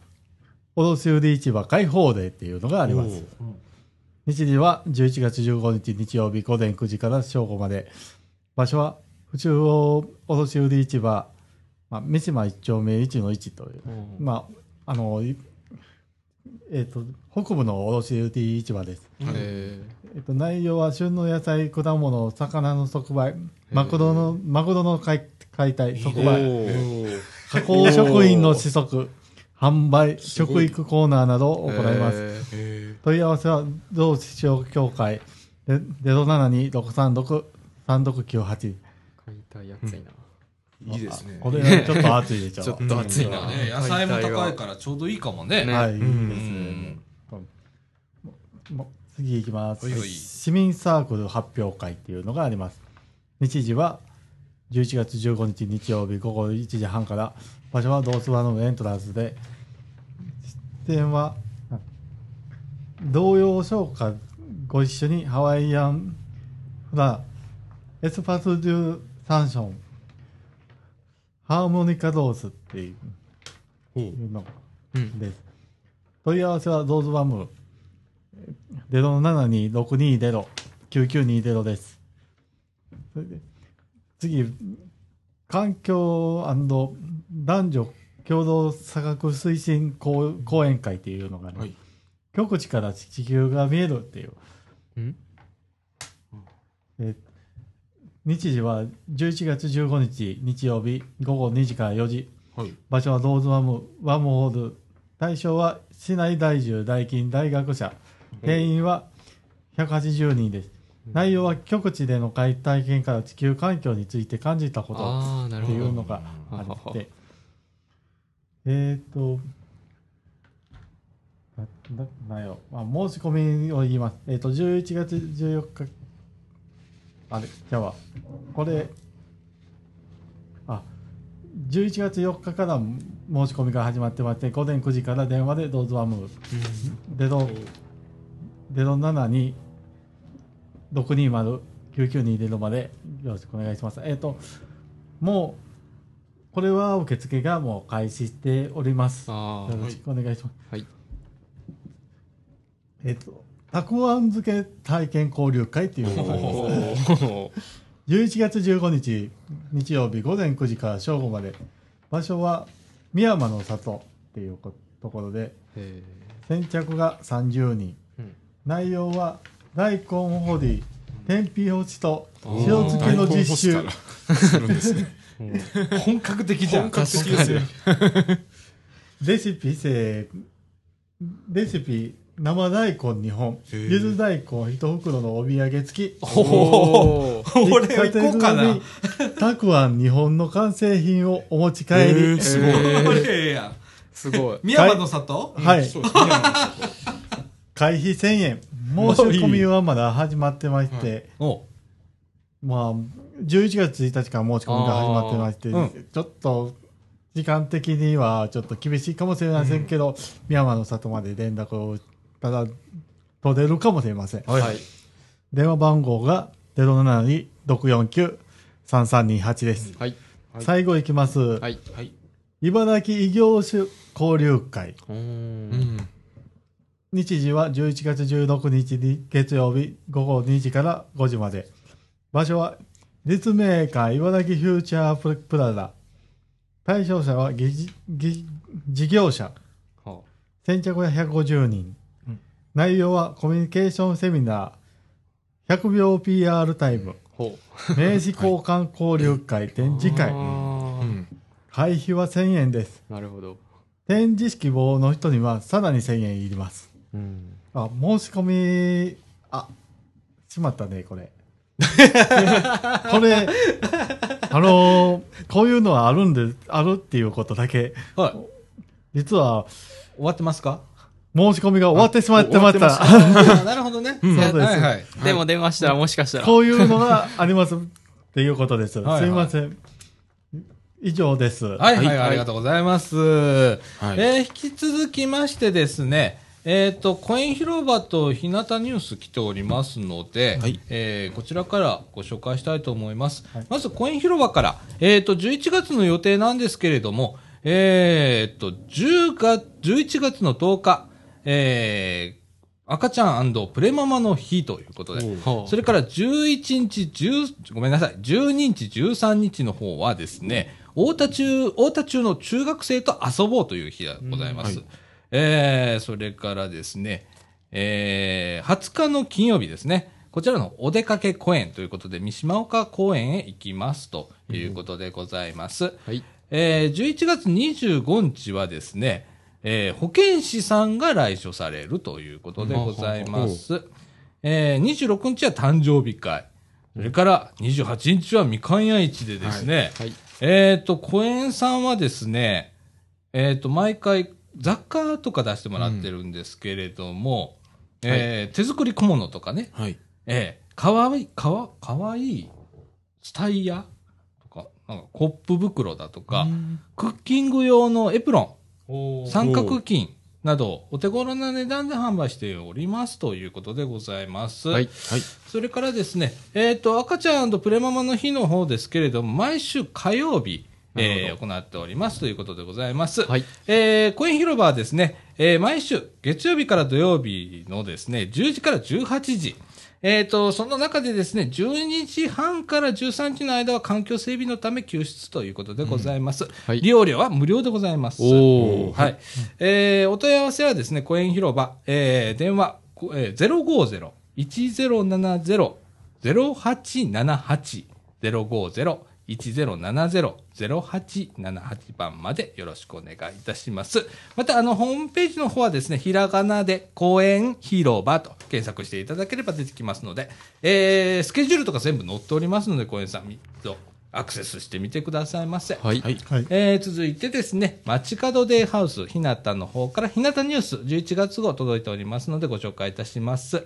卸売市場開放デーっていうのがあります。日時は11月15日日曜日午前9時から正午まで。場所は府中央卸売市場、まあ、三島一丁目一の一という、まあ、あの、いえっ、と、北部の卸売市場です。ええっと、内容は旬の野菜、果物、魚の即売、マグロの、マグロの解解体、即売、加工食品の試食、販売、食育コーナーなどを行います。問い合わせは、同市場協会、で072-636-3698。買いたいやついな。いいですね。これはちょっと熱いで。ちょっと熱いな。ね、野菜も高いからちょうどいいかもね。ねはい、いいですうね。次行きます、市民サークル発表会っていうのがあります。日時は11月15日日曜日午後1時半から、場所はドースワのエントランスで、出演は、あ童謡唱歌ご一緒にハワイアンフラエスパスデュサンション、ハーモニカドースっていうのうん。です。問い合わせはドーズワム072-620-9920です。それで次、環境男女共同科学推進講講演会っていうのがね、はい極地から地球が見えるっていう。んえ日時は11月15日日曜日午後2時から4時。はい。場所はローズワムワムホール。対象は市内在住大金大学者定員は180人です。内容は極地での体験から地球環境について感じたこと。っていうのがあって。えっ、となななんやろ、まあ、申し込みを言います。えっ、と11月14日あれじゃあこれあ11月4日から申し込みが始まってまして午前9時から電話でどうぞワムゼロ072 620-9920までよろしくお願いします。えっ、と、もう、これは受付がもう開始しております。よあろしくお願いします。はい。えっ、と、たくあん漬け体験交流会っていうのがあります。お11月15日日曜日午前9時から正午まで。場所は宮山の里っていうこところでえ先着が30人、うん。内容は大根掘り天日干しと塩漬けの実習。ね。本格的じゃん。本格的ですよ。レシピ生レシピ生大根2本ゆず大根1袋のお土産付き。おお俺行こうかな。の。たくあん2本の完成品をお持ち帰り、えーすごい。すごい。宮山の里はい。会費1000円。申し込みはまだ始まってまして、おまあ11月1日から申し込みが始まってまして、ちょっと時間的にはちょっと厳しいかもしれませんけど、宮山の里まで連絡をただ取れるかもしれません、はいはい。電話番号が072-649-3328です、はい。最後いきます、はい。はい。茨城異業種交流会うんん。日時は11月16日に月曜日午後2時から5時まで。場所は立命館茨城フューチャーププラザ。対象者はぎじぎ事業者。は先着は150人。うん内容はコミュニケーションセミナー、100秒 PR タイム、ほ名刺交換交流会、展示う。会。会費は1000円です。なるほど。展示希望の人にはさらに1000円いります。うん。あ、申し込み、あ、しまったね、これ。これ、あのーこういうのはあるんで、あるっていうことだけ、はい。実は、終わってますか？申し込みが終わってしまってました。なるほどね。そうですはいはい。でも出ましたら、もしかしたら。こういうのがありますっていうことです。はいすいません。以上です。はいはい、はいありがとうございます。えはい。ー引き続きましてですね、えっ、と、コイン広場と日向ニュース来ておりますので、はいえーこちらからご紹介したいと思います。まず、コイン広場から、えっ、と、11月の予定なんですけれども、えっ、と、10月、11月の10日、えー赤ちゃんプレママの日ということで、はあそれから11日、10ごめんなさい、12日、13日の方はですね、太田中、太田中の中学生と遊ぼうという日がございます。うんえー、それからですね、えー、20日の金曜日ですね、こちらのお出かけ公園ということで、三島岡公園へ行きますということでございます。はい。えー、11月25日はですね、えー保健師さんが来所されるということでございます。えー、26日は誕生日会。それから28日はみかん屋市でですね、はい。えっ、と、公園さんはですね、えっ、と、毎回雑貨とか出してもらってるんですけれども、えー手作り小物とかね、はい。ええかわいい、かわ、かわいい、スタイヤとか、なんかコップ袋だとか、クッキング用のエプロン、三角巾など、お手頃な値段で販売しておりますということでございます。はい。はい。それからですね、えっ、と、赤ちゃんプレママの日の方ですけれども、毎週火曜日、えー行っておりますということでございます。はいえーコイン広場はですね、えー毎週月曜日から土曜日のですね、10時から18時、えっ、と、その中でですね、12時半から13時の間は環境整備のため休出ということでございます。はい利用料は無料でございます。おーはい。えーお問い合わせはですね、公園広場、えー電話、こえー、050-1070-0878、050-1070-0878番までよろしくお願いいたします。また、あの、ホームページの方はですね、ひらがなで公園広場と検索していただければ出てきますので、えースケジュールとか全部載っておりますので、公園さん、とアクセスしてみてくださいませ。はい。えー続いてですね、街角デイハウス、日向の方から、日向ニュース、11月号届いておりますので、ご紹介いたします。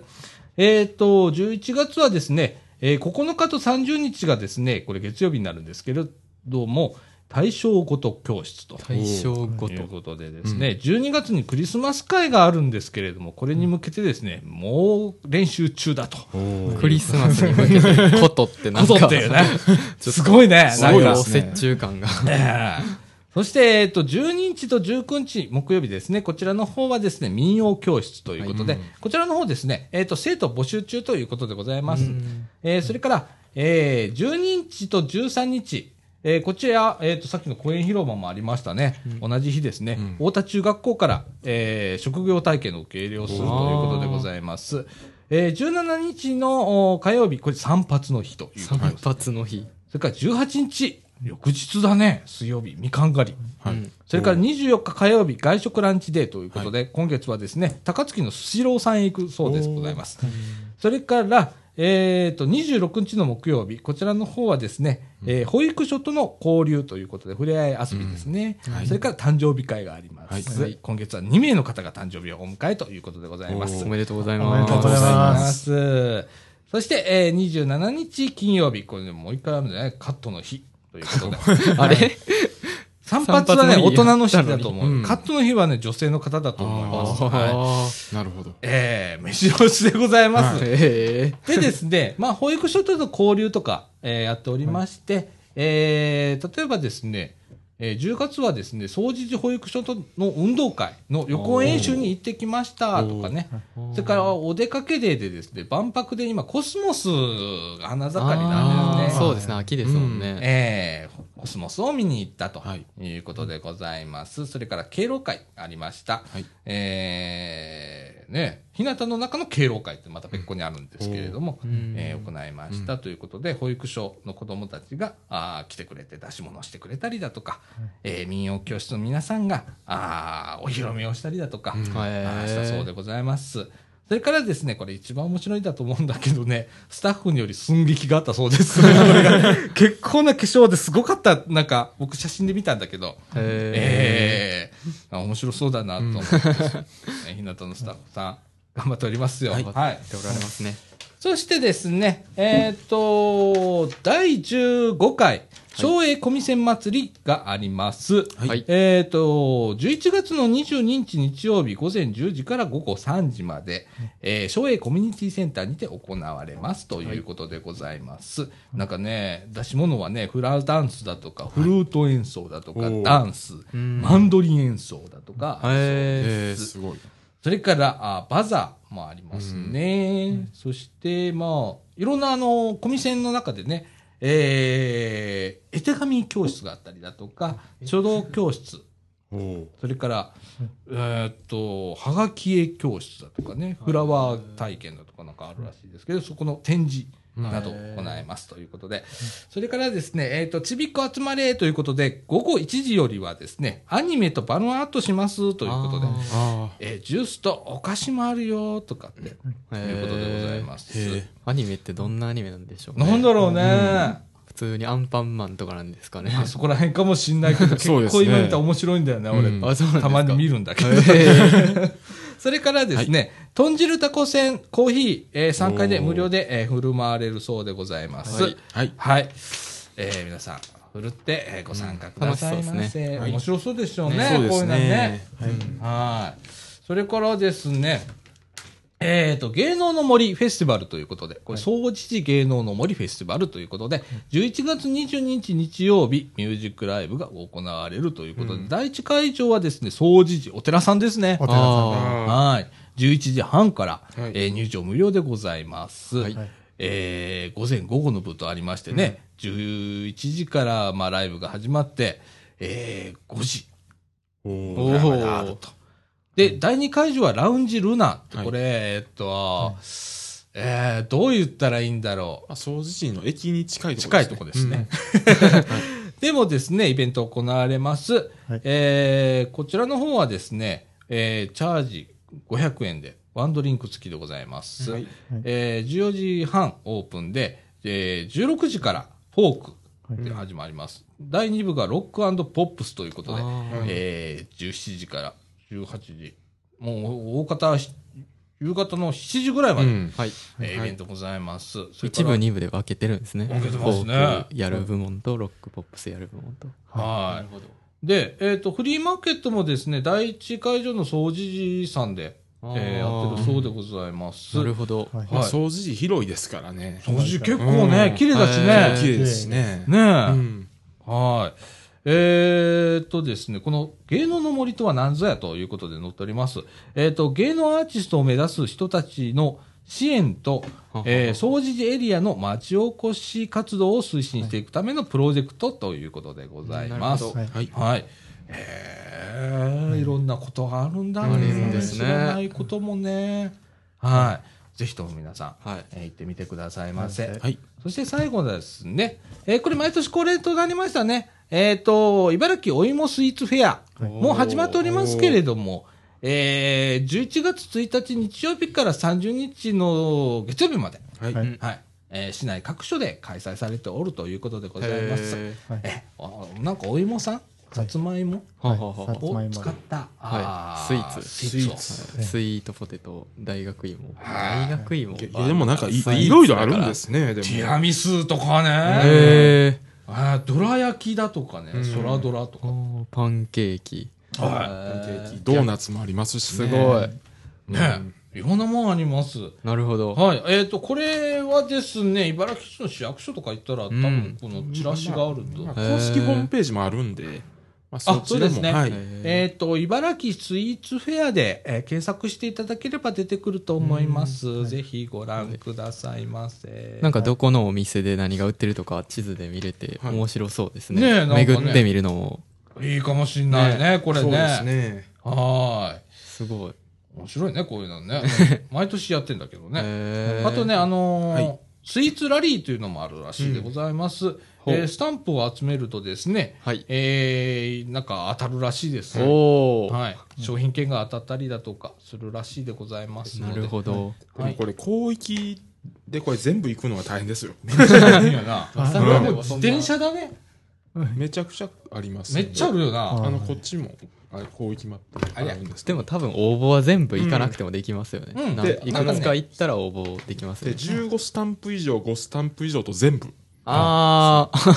えっ、と、11月はですね、えー9日と30日がですね、これ月曜日になるんですけれども、対象ごと教室と。対象ごとという。ことでですね、12月にクリスマス会があるんですけれども、これに向けてですね、もう練習中だと。クリスマスに向けて、ことってなんか、ことっていうね。すごいね。すごいおなんか折衷感が。ええそして、えっと、12日と19日木曜日ですね、こちらの方はですね、民謡教室ということで、こちらの方ですね、えっと、生徒募集中ということでございます。えーそれから、えー12日と13日、えーこちら、えっ、と、さっきの公園広場もありましたね。同じ日ですね、太田中学校から、えー職業体験の受け入れをするということでございます。えー17日のお火曜日、これ散髪の日ということで散髪の日。それから18日、翌日だね、水曜日、みかん狩り。うんそれから24日火曜日、外食ランチデーということで、今月はですね、高槻のスシローさんへ行くそうですございます。それから、えっ、と、26日の木曜日、こちらの方はですね、えー保育所との交流ということで、触れ合い遊びですね。それから誕生日会があります。はい今月は2名の方が誕生日をお迎えということでございます。おめでとうございおめます。でとうございますす。そして、えー、27日金曜日、これねもう一回あるんじゃない？カットの日ということで。あれ？散髪はね、大人の日だと思う。うんカットの日はね、女性の方だと思います。はい。あなるほど。えー、飯押しでございます。でですね、まあ、保育所との交流とか、えーやっておりまして、えー例えばですね、えー10月はですね、総除寺保育所との運動会の予行演習に行ってきましたとかね、それからお出かけデーでですね、万博で今コスモスが花盛りなんですね。そうですね、秋ですもんね。えーコスモスを見に行ったとはいいうことでございます。それから敬老会ありました。はいえーね、日向の中の敬老会ってまた別個にあるんですけれども、ん。えー行いました。ということで、保育所の子供たちがあー来てくれて出し物をしてくれたりだとか、えー民謡教室の皆さんがあーお披露目をしたりだとか、へーあーしたそうでございます。それからですね、これ一番面白いんだと思うんだけどね、スタッフにより寸劇があったそうです。結構な化粧ですごかった。なんか、僕写真で見たんだけど、へええあ面白そうだなと思って、ね日向のスタッフさん、頑張っておりますよ。はい。ー。やっておられますね。そしてですね、えっ、と、第15回、昭栄小見線祭りがあります。はい。えっ、と、11月の22日日曜日午前10時から午後3時まで、えー、昭栄コミュニティセンターにて行われます。ということでございます。なんかね、出し物はね、フラダンスだとか、フルート演奏だとか、おー。ダンス、マンドリン演奏だとか、ええー、すごい。それから、あバザーもありますね。そして、まあ、いろんな、あの、コミセンの中でね、えー、絵手紙教室があったりだとか、書道教室、それから、えーっと、はがき絵教室だとかね、フラワー体験だとかなんかあるらしいですけど、そこの展示など行います。ということで、それからですね、えーっと、ちびっこ集まれということで、午後1時よりはですね、アニメとバルーンアートしますということで、あえージュースとお菓子もあるよとかって、いうことでございます。へアニメってどんなアニメなんでしょうね。なんだろうね。普通にアンパンマンとかなんですかね。あそこら辺かもしんないけど、結構今見たら面白いんだよね、俺。たまに見るんだけど。それからですね、豚汁タコせんコーヒー、えー3回で無料で、えー振る舞われるそうでございます。はいはいはい。えー皆さん、ふるって、えーご参加くださいま楽しそうですせ。はい面白そうでしょうね、そうですこういうのねね。。はい。それからですね、えっ、と、芸能の森フェスティバルということで、これ、総知事芸能の森フェスティバルということで、11月22日日曜日、ミュージックライブが行われるということで、第一会場はですね、総知事、お寺さんですねお。寺さんあはい。11時半から、はい。えー入場無料でございます。はい。えー午前午後の部とありましてね、11時から、まあ、ライブが始まって、えー5時。おー。おで第2会場はラウンジルナって、はい。これ、えっと、えーどう言ったらいいんだろう。まあ、掃除地の駅に近いとこ近いとこですね。でもですね、イベント行われます。はい。えーこちらの方はですね、えーチャージ500円で、ワンドリンク付きでございます。はい。えー14時半オープンで、えー16時からフォークで始まります。第2部がロックポップスということで、えー17時から18時、もう大方、夕方の7時ぐらいまで、うん。はい。はい。えーイベントございます。それから一部二部で分けてるんですね。分けてますね。フォークやる部門とロックポップスやる部門と。はい。で、えっ、と、フリーマーケットもですね、第一会場の総持寺さんで、えーやってるそうでございます。なるほどはい掃除地広いですからね。掃除結構ね、うん綺麗だしはね。綺麗ですしね。ねえ、うん。はい。えーっとですね、この芸能の森とは何ぞやということで載っております。えーっと、芸能アーティストを目指す人たちの支援と、えー、総除寺エリアの町おこし活動を推進していくためのプロジェクトということでございます。はいはい。はい。へえ、いろんなことがあるんだあるん知らないこともね。はい。ぜひとも皆さん、はいえー行ってみてくださいませ。はい。そして最後ですね、えーこれ毎年恒例となりましたね。えっ、と、茨城お芋スイーツフェア、もう始まっておりますけれども、えー、11月1日日曜日から30日の月曜日まで、はい。はい。はい、えー市内各所で開催されておるということでございます。へはい。え、あなんかお芋さん？さつまいも？を使った、あスイーツ。スイーツ。をスイートポテト。大学芋。はい。大学芋。いや、でもなんかいろいろあるんですね、でも。ティラミスとかね、あーどら焼きだとかね、空ドラとか。パンケーキはドーナツもありますしね。すごいい。ね、いろんなもんあります。なるほどはい。えっ、と、これはですね、茨城市の市役所とか行ったら、多分このチラシがあると。まあ公式ホームページもあるんで、まあ、そっちでも。そうですねはい。えっ、と、茨城スイーツフェアで、えー検索していただければ出てくると思います。ぜひご覧くださいませ。なんかどこのお店で何が売ってるとか地図で見れてはい面白そうですねねえなんかね巡ってみるのもいいかもしんないね、これね。そうですね。はすごいい。面白いね、こういうのね。毎年やってんだけどね。あとね、あのーはいスイーツラリーというのもあるらしいでございます。ほうえースタンプを集めるとですね、はいえーなんか当たるらしいです。はい。商品券が当たったりだとかするらしいでございますのなで。るほどでもこれ、広域でこれ全部行くのは大変ですよ。めっちゃあるよな。あこれはもう自転車だね。めちゃくちゃあります。めっちゃあるよな。あの、こっちも、あれ広域マップあるんですでも多分応募は全部行かなくてもできますよね、うんいくつか行ったら応募できますで、よね15スタンプ以上、5スタンプ以上と全部。ああ、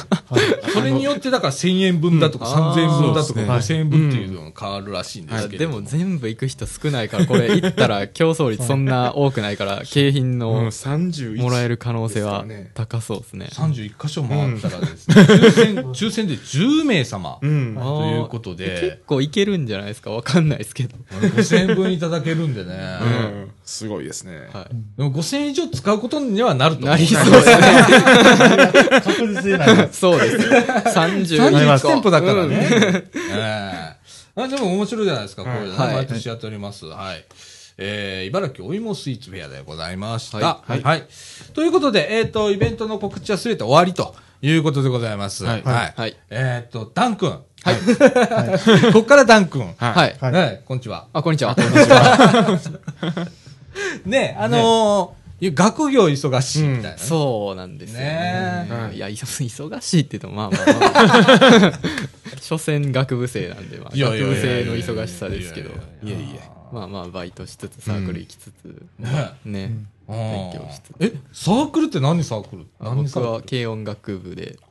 それによってだから1000円分だとかうん。3000円分だとかそうですね5000円分っていうのが変わるらしいんですけど。も全部行く人少ないから、これ行ったら競争率そんな多くないから、景品うん、の31。もらえる可能性は高そうですね。31箇所回ったらですね、抽選、抽選で10名様とうん。いうこと結で、構いけるんじゃないですか？わかんないですけど。5000円分いただけるんでね。うん。すごいですね。はい。でも5000円以上使うことにはなると思う。なりそうですね。確実になります。そうです。31 31個。店舗だからね。うんええあでも面白いじゃないですか、こういうのねはい毎年やっております。はい。えー、茨城お芋スイーツフェアでございました。は。はいいはい。ということで、えっ、と、イベントの告知はすべて終わりということでございます。は。はいいはいえっ、と、ダン君。はい。こっからダン君。ははい。はいね、こんにちは。あ、こんにちは。ね、あのー学業忙しいみたいなね、そうなんですよね。ね。はい。いや、いそ忙しいって言っても、まあまあまあ。所詮学部生なんで、まあ、いやい学やいやいや部生の忙しさですけど。いやいやいやまあまあ、バイトしつつ、サークル行きつつ、ね。ね。うん。勉強しつつ。え、サークルって何サークル？何サーは軽音楽部で、あ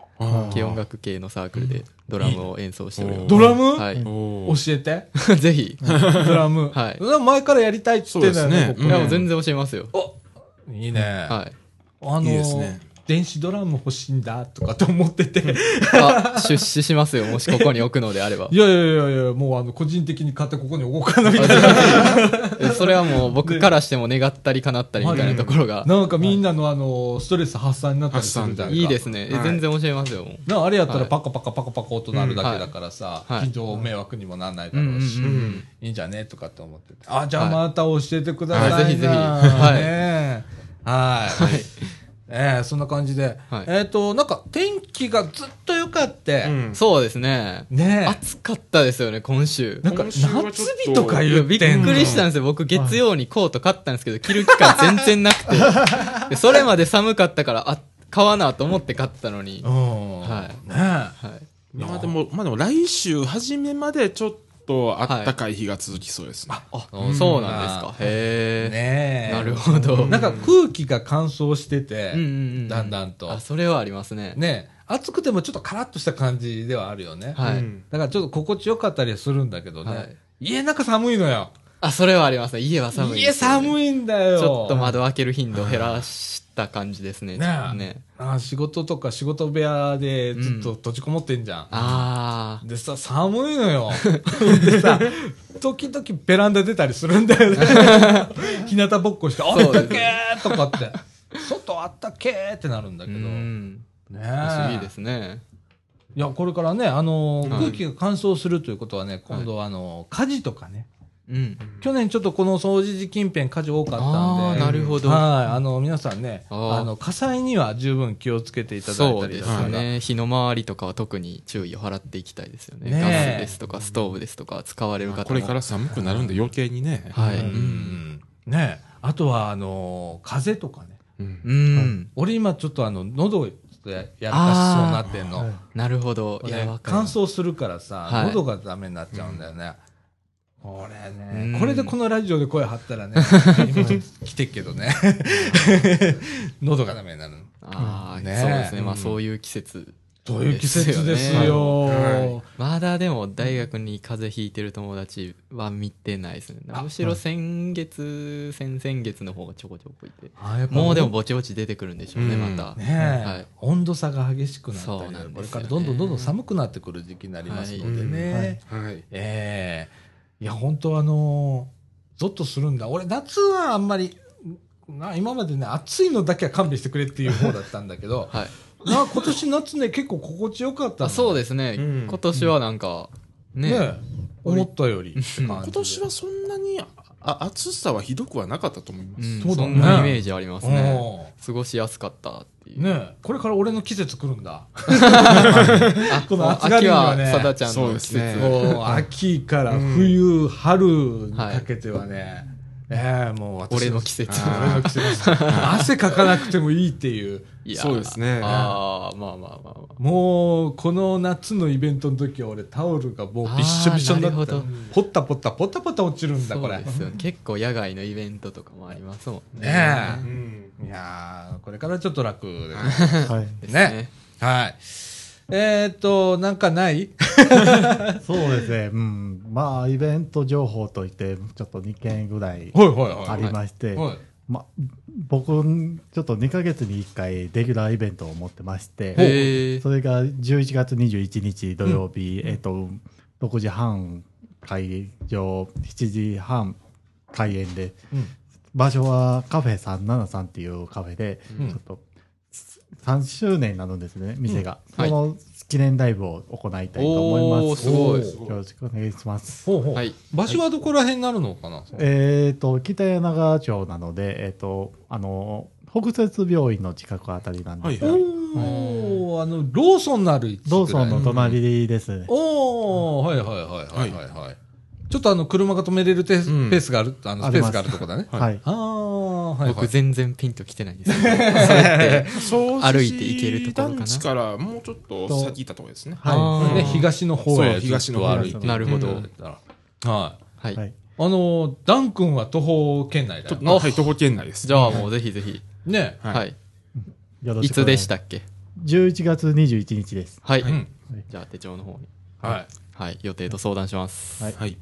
軽音楽系のサークルでドラムを演奏しております。ドラム？はい。教えて。ぜひ。ドラム。はい前からやりたいって言ってんだよね、そうですねここいや、もう全然教えますよ。いいね。はい。あのーいいですね電子ドラム欲しいんだとかって思ってて。あ、出資しますよ。もしここに置くのであれば い。やいやいやいや、もうあの、個人的に買ってここに置こうかなみたいな。えそれはもう僕からしても願ったり叶ったりみたいなところが。なんかみんなのあの、ストレス発散になったりするじゃないか。いいですね。えはい全然教えますよ。なあれやったらはいパカパカパカパカ音鳴るだけだからさ、うんはい近所迷惑にもならないだろうし、うんうんうんいいんじゃねとかって思ってて。あ、じゃあまた教えてくださいな。はいぜひぜひはいねえはい。ええそんな感じで。はいえっ、と、なんか天気がずっと良かって、うんそうですね。ねえ暑かったですよね、今週。なんか今週は夏ちょっと日とかいやびって言っんのくりしたんですよ。僕、月曜にコート買ったんですけど、着る機会全然なくて。でそれまで寒かったから、あ、買わなと思って買ったのに。うん。はいねはい。まあでも、まあでも来週初めまでちょっとあったかい日が続きそうですね。あ、うんそうなんですか。え。へねえ。なるほどなんか空気が乾燥してて、え。うんうんうん。だんだんとあ、。それはありますね。ねえ暑くてもちょっとカラッとした感じではあるよね。はい。うんだからちょっと心地よかったりはするんだけどね。はい家の中寒いのよ。あ、それはありますね。家は寒いね、寒いんだよ。ちょっと窓開ける頻度を減らした感じですね。ねちょっとね。あ仕事とか仕事部屋でずっと閉じこもってんじゃん。あでさ、寒いのよ。でさ、時々ベランダ出たりするんだよね。日向ぼっこして、あったけーとかって。外あったけーってなるんだあ。けど。うねん。え不思議ですね。いや、これからね、あの空気が乾燥するということはね、今度はあのー火事とかね。うん。去年ちょっとこの掃除時近辺火事多かったああ、んで。なるほど。はい。あの、皆さんね、あの、火災には十分気をつけていただいたりだとかね。火の回りとかは特に注意を払っていきたいですよね。ねえガスですとかストーブですとか使われる方も。これから寒くなるんで余計にね。はい。ううん。ん。ねあとは、あのー風邪とかね。うんうん。俺今ちょっとあの、喉ややらかしそうになってんの。なるほど。乾。燥するからさ、はい喉がダメになっちゃうんだよね。これね、うんこれでこのラジオで声張ったらね、今来てっけどね。喉がダメになる。ああ、ねそうですね。うんまあそういう季節。そういう季節ですよまだでも大学に風邪ひいてる友達は見てないですね。むしろ先月、先々月の方がちょこちょこいて。あやっぱもうでもぼちぼち出てくるんでしょうね、うんまた。ねえ、はい温度差が激しくなったりそうなんですよねこれからどんどんどんどん寒くなってくる時期になりますのでね。はいはい。ええいや、本当あのーゾッとするんだ。俺、夏はあんまり、な今までね、暑いのだけは勘弁してくれっていう方だったんだけど、はい。な今年夏ね、結構心地よかったそうですね、うん今年はなんか、ね。ね思ったよりって感じで。今年はそんなにあ暑さはひどくはなかったと思います。うんそうだねそんなイメージありますね。ね過ごしやすかったっていう。ねこれから俺の季節来るんだ。あ、この暑がり秋にはねはさだちゃんの季そうですね節を。もう秋から冬、春にかけてはね、ええもう私俺の季節。俺の季節。汗かかなくてもいいっていう。いやそうですねああ、まあまあまあまあ。もう、この夏のイベントの時は俺タオルがもうびっしょびしょになってポッタポッタポッタポッタ落ちるんだ、これ。そうですよ。結構野外のイベントとかもありますもんねえ。いやーこれからちょっと楽でね。はい。ねね。はい。えーっと、なんかないそうですね。うん。まあ、イベント情報といって、ちょっと2件ぐらいはいはいはい。ありまして、はい。まあ、僕、ちょっと2ヶ月に1回レギュラーイベントを持ってまして。それが11月21日土曜日、えっ、と、6時半会場、7時半開演で、うん。場所はカフェ373っていうカフェで、うん。ちょっと3周年なのですね、店が。はい。その記念ライブを行いたいと思いおー、ます。すごい。よろしくお願いします。ほうほう。はい場所はどこら辺になるのかな、えっ、と、北柳川町なので、えっ、と、あの、北摂病院の近くあたりなんですが、はいおー、あの、ローソンのある位置ローソンの隣ですね。おー、はいはいはいはいはいはい。ちょっとあの、車が止めれるペースがある、あの、スペースがあるとこだね。はい。あー、はいはい。僕全然ピンときてないんです。それって、歩いて行けるところかな団地からもうちょっと先行ったところですね。あーね、東の方へ東の方歩いて。なるほどうんはい。はい。はい。あの、ダン君は徒歩圏内だとよ。はい、徒歩圏内です。じゃあもうぜひぜひ。ね。はいはい。よろしくいつでしたっけ？い ?11 月21日です。はい。うん。じゃあ手帳の方に。はい。はい。予定と相談します。はいはい。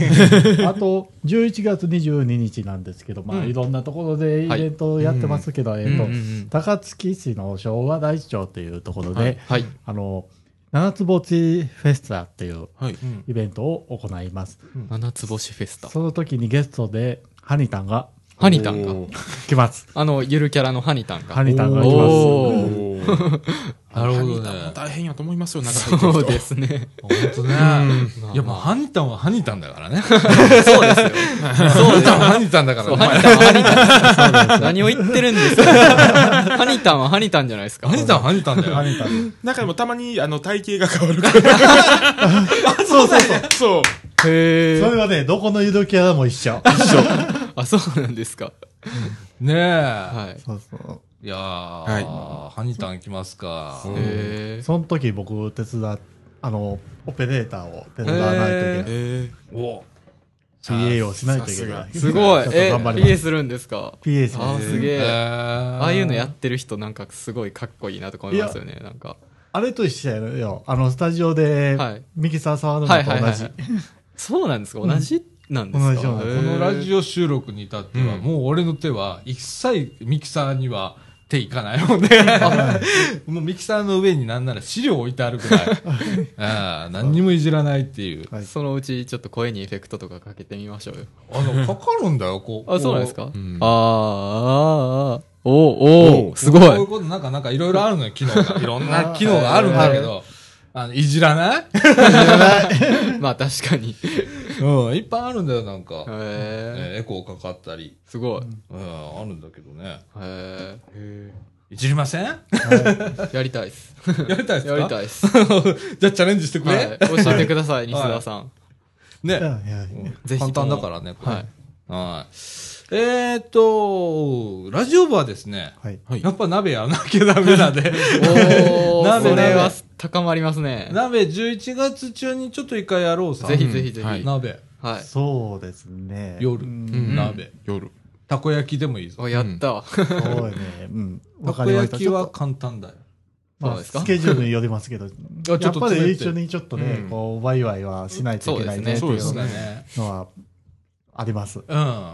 あと、11月22日なんですけど、まあ、いろんなところでイベントをやってますけど、えっ、と、うんうんうん高槻市の昭和大町というところで、はい。あの、七つ星フェスタっていうはい。イベントを行います。七つ星フェスタ。その時にゲストで、ハニタンがハニタンが？おー来ます。あの、ゆるキャラのハニタンが。ハニタンが来ます。なるほどねハニタンも大変やと思いますよ、長崎の人そうですね。本当ね。いや、もう、ハニタンはハニタンだからね。そうですよ。ハニタンはハニタンだからね。ハニタンはハニタン。何を言ってるんですか？ハニタンはハニタンじゃないですか？ハニタンはハニタンだよ。ハニタン。中でもたまに、あの、体型が変わるから。そうそうそう。そう。へそれはね、どこのゆるキャラも一緒。あ、そうなんですか。ねえ。はい。そうそう。いやー、ハニタン行きますか。へその時僕手伝っ、あの、オペレーターを手伝わないといけない。えお PA をしないといけない。ーすごいちょっ。とえ、頑張ります PA するんですか？PA しあーます。すげえ。あああいうのやってる人なんかすごいかっこいいなとか思いますよね。なんか。あれと一緒やよ。あの、スタジオではい、ミキサー触るのとはいはいはい同じ。そうなんですか？同じ？なんですか？このラジオ。オ収録に至っては、うんもう俺の手は一切ミキサーには手いかないので、もうミキサーの上になんなら資料置いてあるくらい、ああ何にもいじらないっていう。はいそのうちちょっと声にエフェクトとかかけてみましょうよ。あの、かかるんだよ、こう。あ、そうなんですか、んあーあおおおすごこういうい。こと、なんか、なんかいろいろあるのよ、機能が。いろんな機能があるんだけど、あの、いじらないまあ確かに。うん、いっぱいあるんだよ、なんか。へえ。えーエコーかかったり。すごい。うん、あるんだけどね。へいじりません？え。やりたいっす。やりたいですか？やりたいっす。じゃあチャレンジしてくれ。はい。教えてください、西田さん。ね。いや簡単だからね、これはい。はい。えーっと、ラジオ部はですね、はい。はいやっぱ鍋やらなきゃダメなんで、おー、鍋それは鍋高まりますね。鍋11月中にちょっと一回やろうさ。ぜひぜひぜひ。はい鍋、はい。そうですね。夜、うん鍋、夜。たこ焼きでもいいぞ。お、やった。そうね。うん。たこわかりました。焼きは簡単だよ。まあ、そうですか？スケジュールによりますけど、ちょっとやっぱり一緒にちょっとねう、んこう、ワイワイはしないといけないねってそういうですねね。のはあります。うん。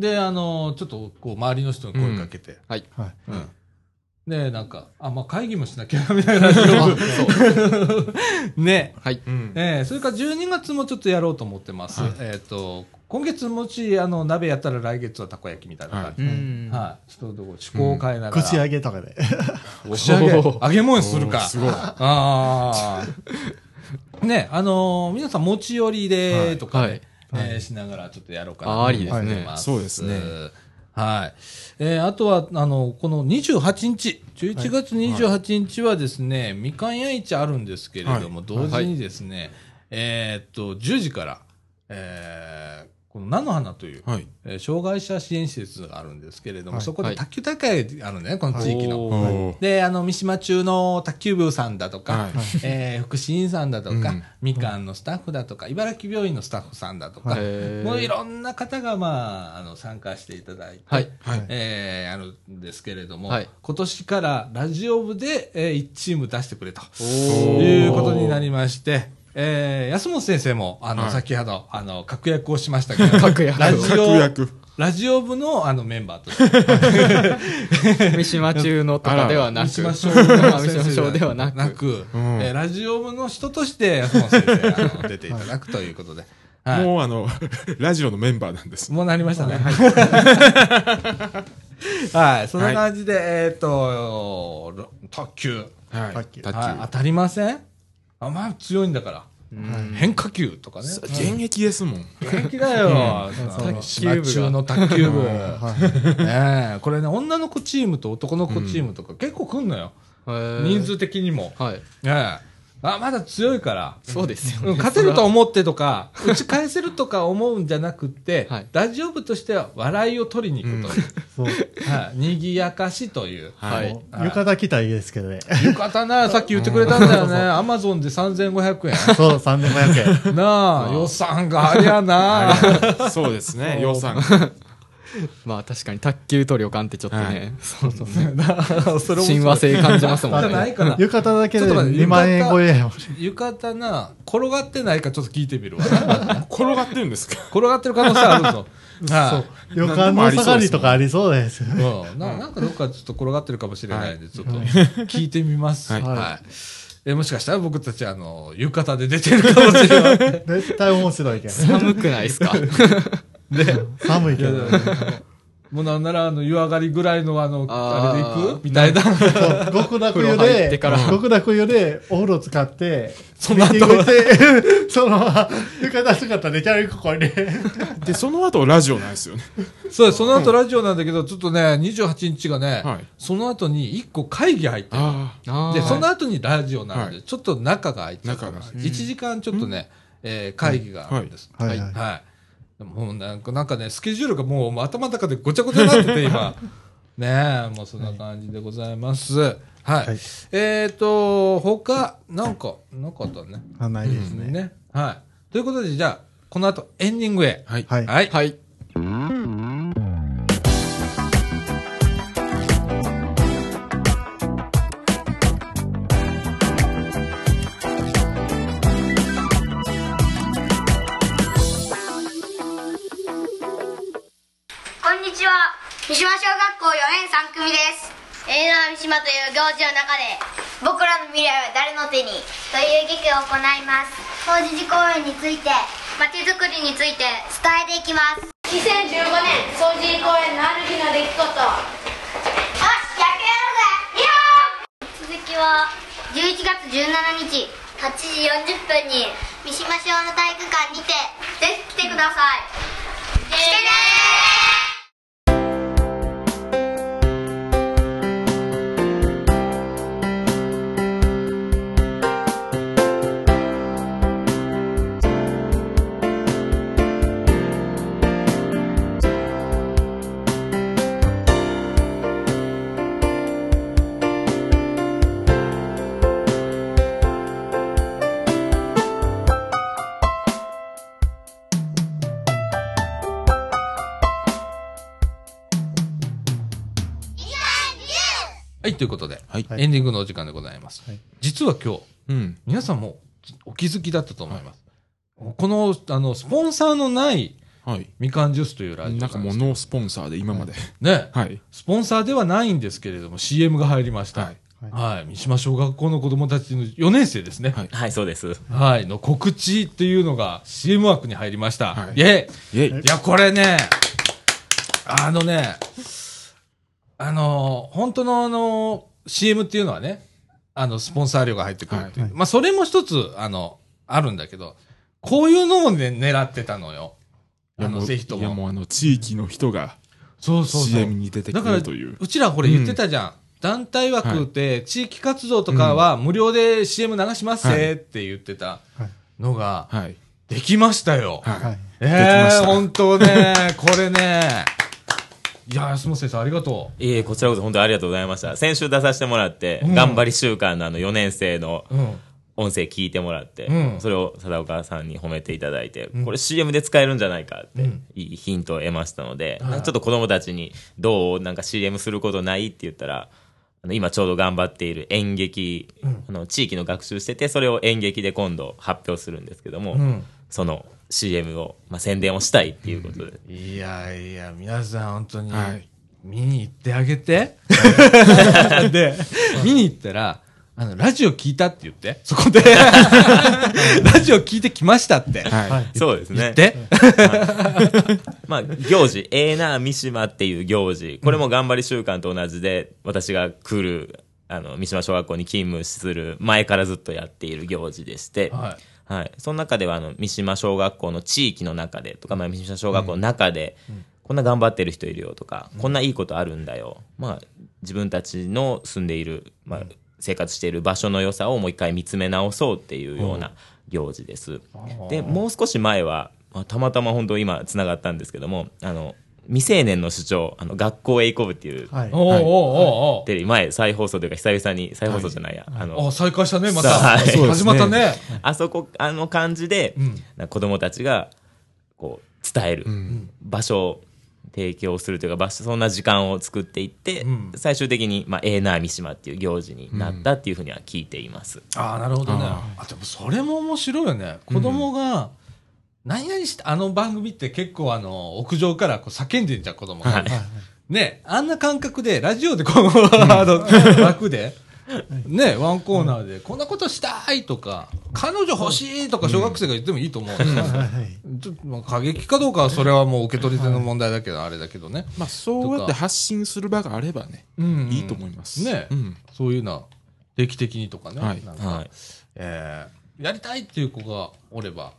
で、あの、ちょっと、こう、周りの人に声かけて。はい。はい。うん。で、なんか、あ、まあ、会議もしなきゃみたいな。ね。はい。うん。えー、それから12月もちょっとやろうと思ってます。えっ、と、今月もし、あの、鍋やったら来月はたこ焼きみたいな感じうで。ん。はい。ちょっとこう趣向を変えながら。口上げとかで。串揚げ。揚げ物にするか。すごい。ああ。ね、あのー皆さん持ち寄りでとかね、はいえーしながらちょっとやろうかなあありですね。思いますそうですね。はい。えーあとは、あの、この28日、11月28日はですね、みかん屋市あるんですけれども、同時にですね、えーっと、10時から、えーこの菜の花という、はい。えー障害者支援施設があるんですけれども、はい。そこで卓球大会があるんだよね、この地域の。で、あの、三島中の卓球部さんだとか、はい。えー福祉員さんだとか、うん。みかんのスタッフだとか、茨城病院のスタッフさんだとか、もういろんな方が、まあ、あの、参加していただいて、はい。はい。えーあるんですけれども、はい。今年からラジオ部で、え1チーム出してくれとおいうことになりまして、えー安本先生も、あの、はい。先ほど、あの、確約をしましたけど、確約。ラジオ、確約。ラジオ部の、あの、メンバーとして、三島中のとかではなく。三島小まあ三島小ではなく。なく、うん。えーラジオ部の人として安本先生、あの出ていただくということで、はい、ももうあの、ラジオのメンバーなんです。うなりましたね。はい、そんな感じで、えっ、と、卓球。はい。卓球。卓はい、当たりません？あ、まあ強いんだから。変化球とかね。現役ですもん。元気だよ。卓球島部が中の卓球部。これね、女の子チームと男の子チームとか結構来んのよ。人人数的にも。はいねえあ、まだ強いから。そうですよねうん勝てると思ってとか、打ち返せるとか思うんじゃなくって、はいラジオ部としては笑いを取りに行くという。そう。はい。賑やかしという。はいもう浴衣着たらいいですけどね。浴衣な、さっき言ってくれたんだよね。アマゾンで3500円。そう、3500円。なあ、予算がありゃな。そうですね、予算。まあ確かに卓球と旅館ってちょっとはねいそうそう それも親和性感じますもんねじゃないかな。浴衣だけでちょっと待って2万円超えやもん。浴衣な、転がってないかちょっと聞いてみるわな。転がってるんですか？転がってる可能性あるぞ。は旅館の下がりとかありそうですよね。い。うん。ななんかどっかちょっと転がってるかもしれないんで、ちょっと聞いてみます。はいはい。え、もしかしたら僕たち、あの、浴衣で出てるかもしれない。絶対面白いけど。寒くないですか？寒いけど。もうなんなら、あの、湯上がりぐらいの、あの、あれで行くみたいな。極楽湯で、極楽湯でお風呂使って、その後。その浴衣姿でチャリここに。で、その後ラジオなんですよね。そうです。その後ラジオなんだけど、ちょっとね、28日がね、はい。その後に1個会議入ってる。で、その後にラジオなんで、はい。ちょっと中が空いてる中が1時間ちょっとね、えー会議があるんです。はい。はい。ももうなんか、なんかね、スケジュールがもう頭の中でごちゃごちゃになってて、今。ねえ、もうそんな感じでございます。はい。はいえっ、と、他、なんか、なかったね。あないですね。ね。はい。ということで、じゃあ、この後、エンディングへ。あ。はい。はい。はい。はい組です。映画三島という行事の中で僕らの未来は誰の手にという劇を行います。当時寺公園について街づくりについて伝えていきます。2015年総寺公園のある日の出来事。よし野球やろうぜ。続きは11月17日8時40分に三島小の体育館にてぜひ来てください。来てねということで、はいエンディングのお時間でございます。はい実は今日、うん。皆さんもお気づきだったと思います。この、あの、スポンサーのないはい。みかんジュースというラジオなんかもうノースポンサーで今まで。ね、はい。スポンサーではないんですけれども、CM が入りました。はい。はい。三島小学校の子供たちの4年生ですね。はいはい、そうです。はい。の告知っていうのが CM 枠に入りました。はいイェイイェイ。いや、これね、あのね、あの、本当のあの、CM っていうのはね、あの、スポンサー料が入ってくるっていう。はいまあ、それも一つ、あの、あるんだけど、こういうのもね、狙ってたのよ。あの、ぜひといやもも。うあの、地域の人がそうそうそう。CM に出てくるという。うちらこれ言ってたじゃん。団体枠って、地域活動とかは無料で CM 流しますはいぜって言ってたのが、はい。できましたよ。はい。まええした。本当ね、これね。いや、安本先生ありがといえ、こちらこそ本当にありがとうございました。先週出させてもらって、うん。頑張り週間のあの4年生のう。うん。音声聞いてもらって、うん。それを貞岡さんに褒めていただいて、これ CM で使えるんじゃないかって、うん。いいヒントを得ましたので、はい。ちょっと子供たちにどうなんか CM することないって言ったら、今ちょうど頑張っている演劇、あの地域の学習してて、それを演劇で今度発表するんですけども、うん。その CM を、まあ、宣伝をしたいっていうことで、いやいや、皆さん本当に、はい見に行ってあげて。で、見に行ったら、あの、ラジオ聞いたって言って、そこで、ラジオ聞いてきましたって。はい。そうですね。言って。まあ、行事、ええな三島っていう行事、これも頑張り週間と同じで、私が来る、あの、三島小学校に勤務する前からずっとやっている行事でして、ははい。その中では、あの、三島小学校の地域の中でとか、まあ、三島小学校の中で、こんな頑張ってる人いるよとか、こんないいことあるんだよ。まあ、自分たちの住んでいる、まあ、生活している場所の良さをもう一回見つめ直そうっていうような行事です。で、もう少し前は、まあ、たまたま本当今つながったんですけども、あの、未成年の主張、あの、学校へ行こうっていう、はいい。。おうおうおテレビ前再放送というか久々に、再放送じゃないや、あの、あ、再開したね、また。始まったね。あそこ、あの感じで、子供たちが、こう、伝える、ん場所を提供するというか、場所、そんな時間を作っていって、ん最終的に、まあ、ええな三島っていう行事になったっていうふうには聞いています。ああ、なるほどね。あ、でもそれも面白いよね。子供が、何々して、あの番組って結構あの、屋上からこう叫んでんじゃん、子供が。はいね、あんな感覚で、ラジオでこう、あの、楽で、ね、ワンコーナーで、こんなことしたいとか、彼女欲しいとか小学生が言ってもいいと思う。はいはい。ちょっとまあ過激かどうかはそれはもう受け取り手の問題だけど、あれだけどね。まあ、そうやって発信する場があればね、うんいいと思います。ね、うん。そういうの、定期的にとかね。はいなんかはいえーやりたいっていう子がおれば、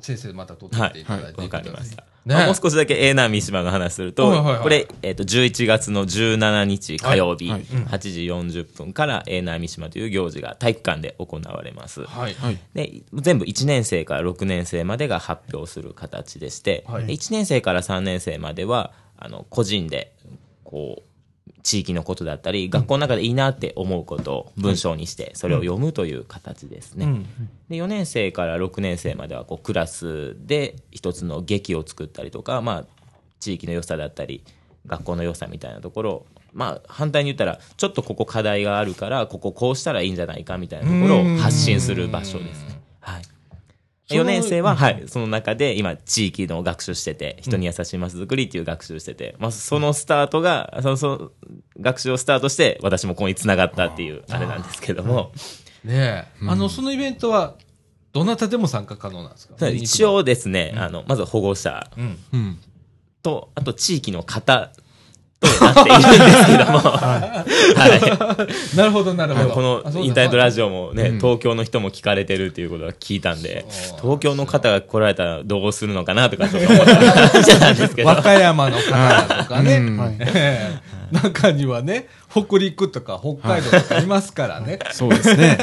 先生また取っていただいて、わかりました。ねまあもう少しだけええな三島の話すると、はいはいはいこれ、えっ、と、11月の17日火曜日、はい8時40分からええな三島という行事が体育館で行われます。はい。はい。で全部1年生から6年生までが発表する形でして、はいで1年生から3年生まではあの個人でこう地域のことだったり、学校の中でいいなって思うことを文章にしてそれを読むという形ですね。うんで4年生から6年生まではこうクラスで一つの劇を作ったりとか、まあ、地域の良さだったり学校の良さみたいなところを、まあ、反対に言ったらちょっとここ課題があるからこここうしたらいいんじゃないかみたいなところを発信する場所ですね。はい4年生は、はい、その中で今地域の学習してて人に優しいまちづくりっていう学習してて、まあ、そのスタートがそのその学習をスタートして私もここに繋がったっていうあれなんですけども。ねえ、あの、そのイベントは、どなたでも参加可能なんですか？一、応ですね、あの、まず保護者うん。うん。と、あと地域の方となっているんですけども、はなるほど、なるい。ほど。このインターネットラジオもね、うん東京の人も聞かれてるっていうことが聞いたんで東京の方が来られたらどうするのかなとかちょっと思った感じなんですけど、和歌山の方とかね、中にはね、北陸とか北海道とかいますからね。そうですね。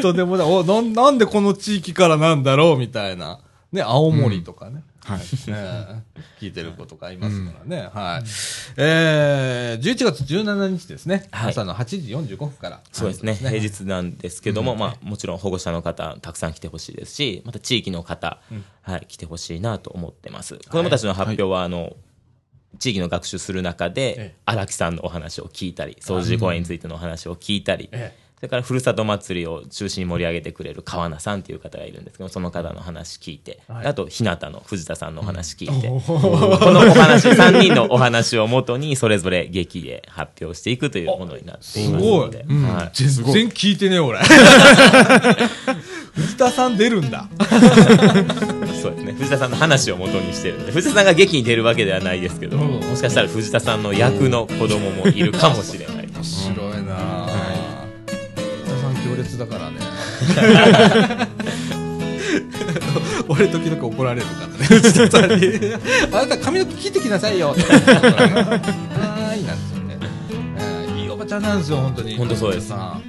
とんでも。おな、なんでこの地域からなんだろうみたいな。ね、青森とかね。はい。ええ聞いてる子とかいますからね。はい。えー、11月17日ですね。はい朝の8時45分から。そうですね、平日なんですけども、まあ、もちろん保護者の方、たくさん来てほしいですし、また地域の方、はい、来てほしいなと思ってます。子どもたちの発表は、あの、地域の学習する中えで、荒木さんのお話を聞いたり、掃除公園についてのお話を聞いたり、ええそれからふるさと祭りを中心に盛り上げてくれる川名さんという方がいるんですけど、その方の話聞いて、はいあと、日向の藤田さんのお話聞いて、このお話、3人のお話をもとに、それぞれ劇で発表していくというものになっていますので、全然聞いてねえ、俺。藤田さん出るんだ。そうですね。藤田さんの話を元にしてるんで、藤田さんが劇に出るわけではないですけど、うんもしかしたら藤田さんの役の子供もいるかもしれない。面白い。藤田さん強烈だからね。俺時々怒られるからね、藤田さんに。あなた髪の毛切ってきなさいよって言って怒られる。はーい、なんですよね。えーいいおばちゃんなんですよ、本当に。本当そうです。は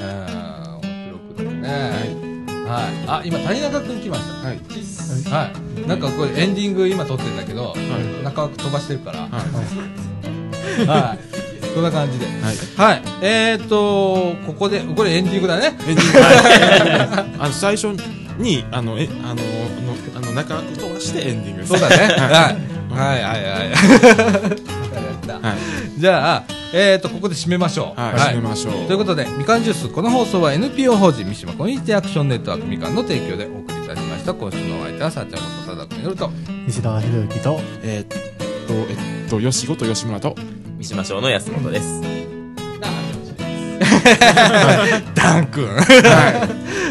えー面白くてね。はい。あ、今、谷中くん来ました。はい。はい。なんかこれエンディング今撮ってんだけど、中枠飛ばしてるから。はい。こんな感じで。はい。はい。えーと、ここで、これエンディングだね。エンディングはいあの、最初に、あの、え、あの、のあの、中枠飛ばしてエンディング。そうだね。はい。はいはいはい。わかりました。はい。じゃあ、えーと、ここで締めましょう。はい。締めましょう。ということで、みかんジュース、この放送は NPO 法人三島コミュニティアクションネットワークみかんの提供でお送りいたしました。今週のお相手は、さっちゃんこと貞子みのると。西田博之と、えーっと、えっと、吉本吉村と、三島省の安本です。ダン君。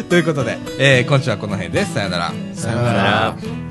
ということで、えー今週はこの辺です。さよなら。さようさよなら。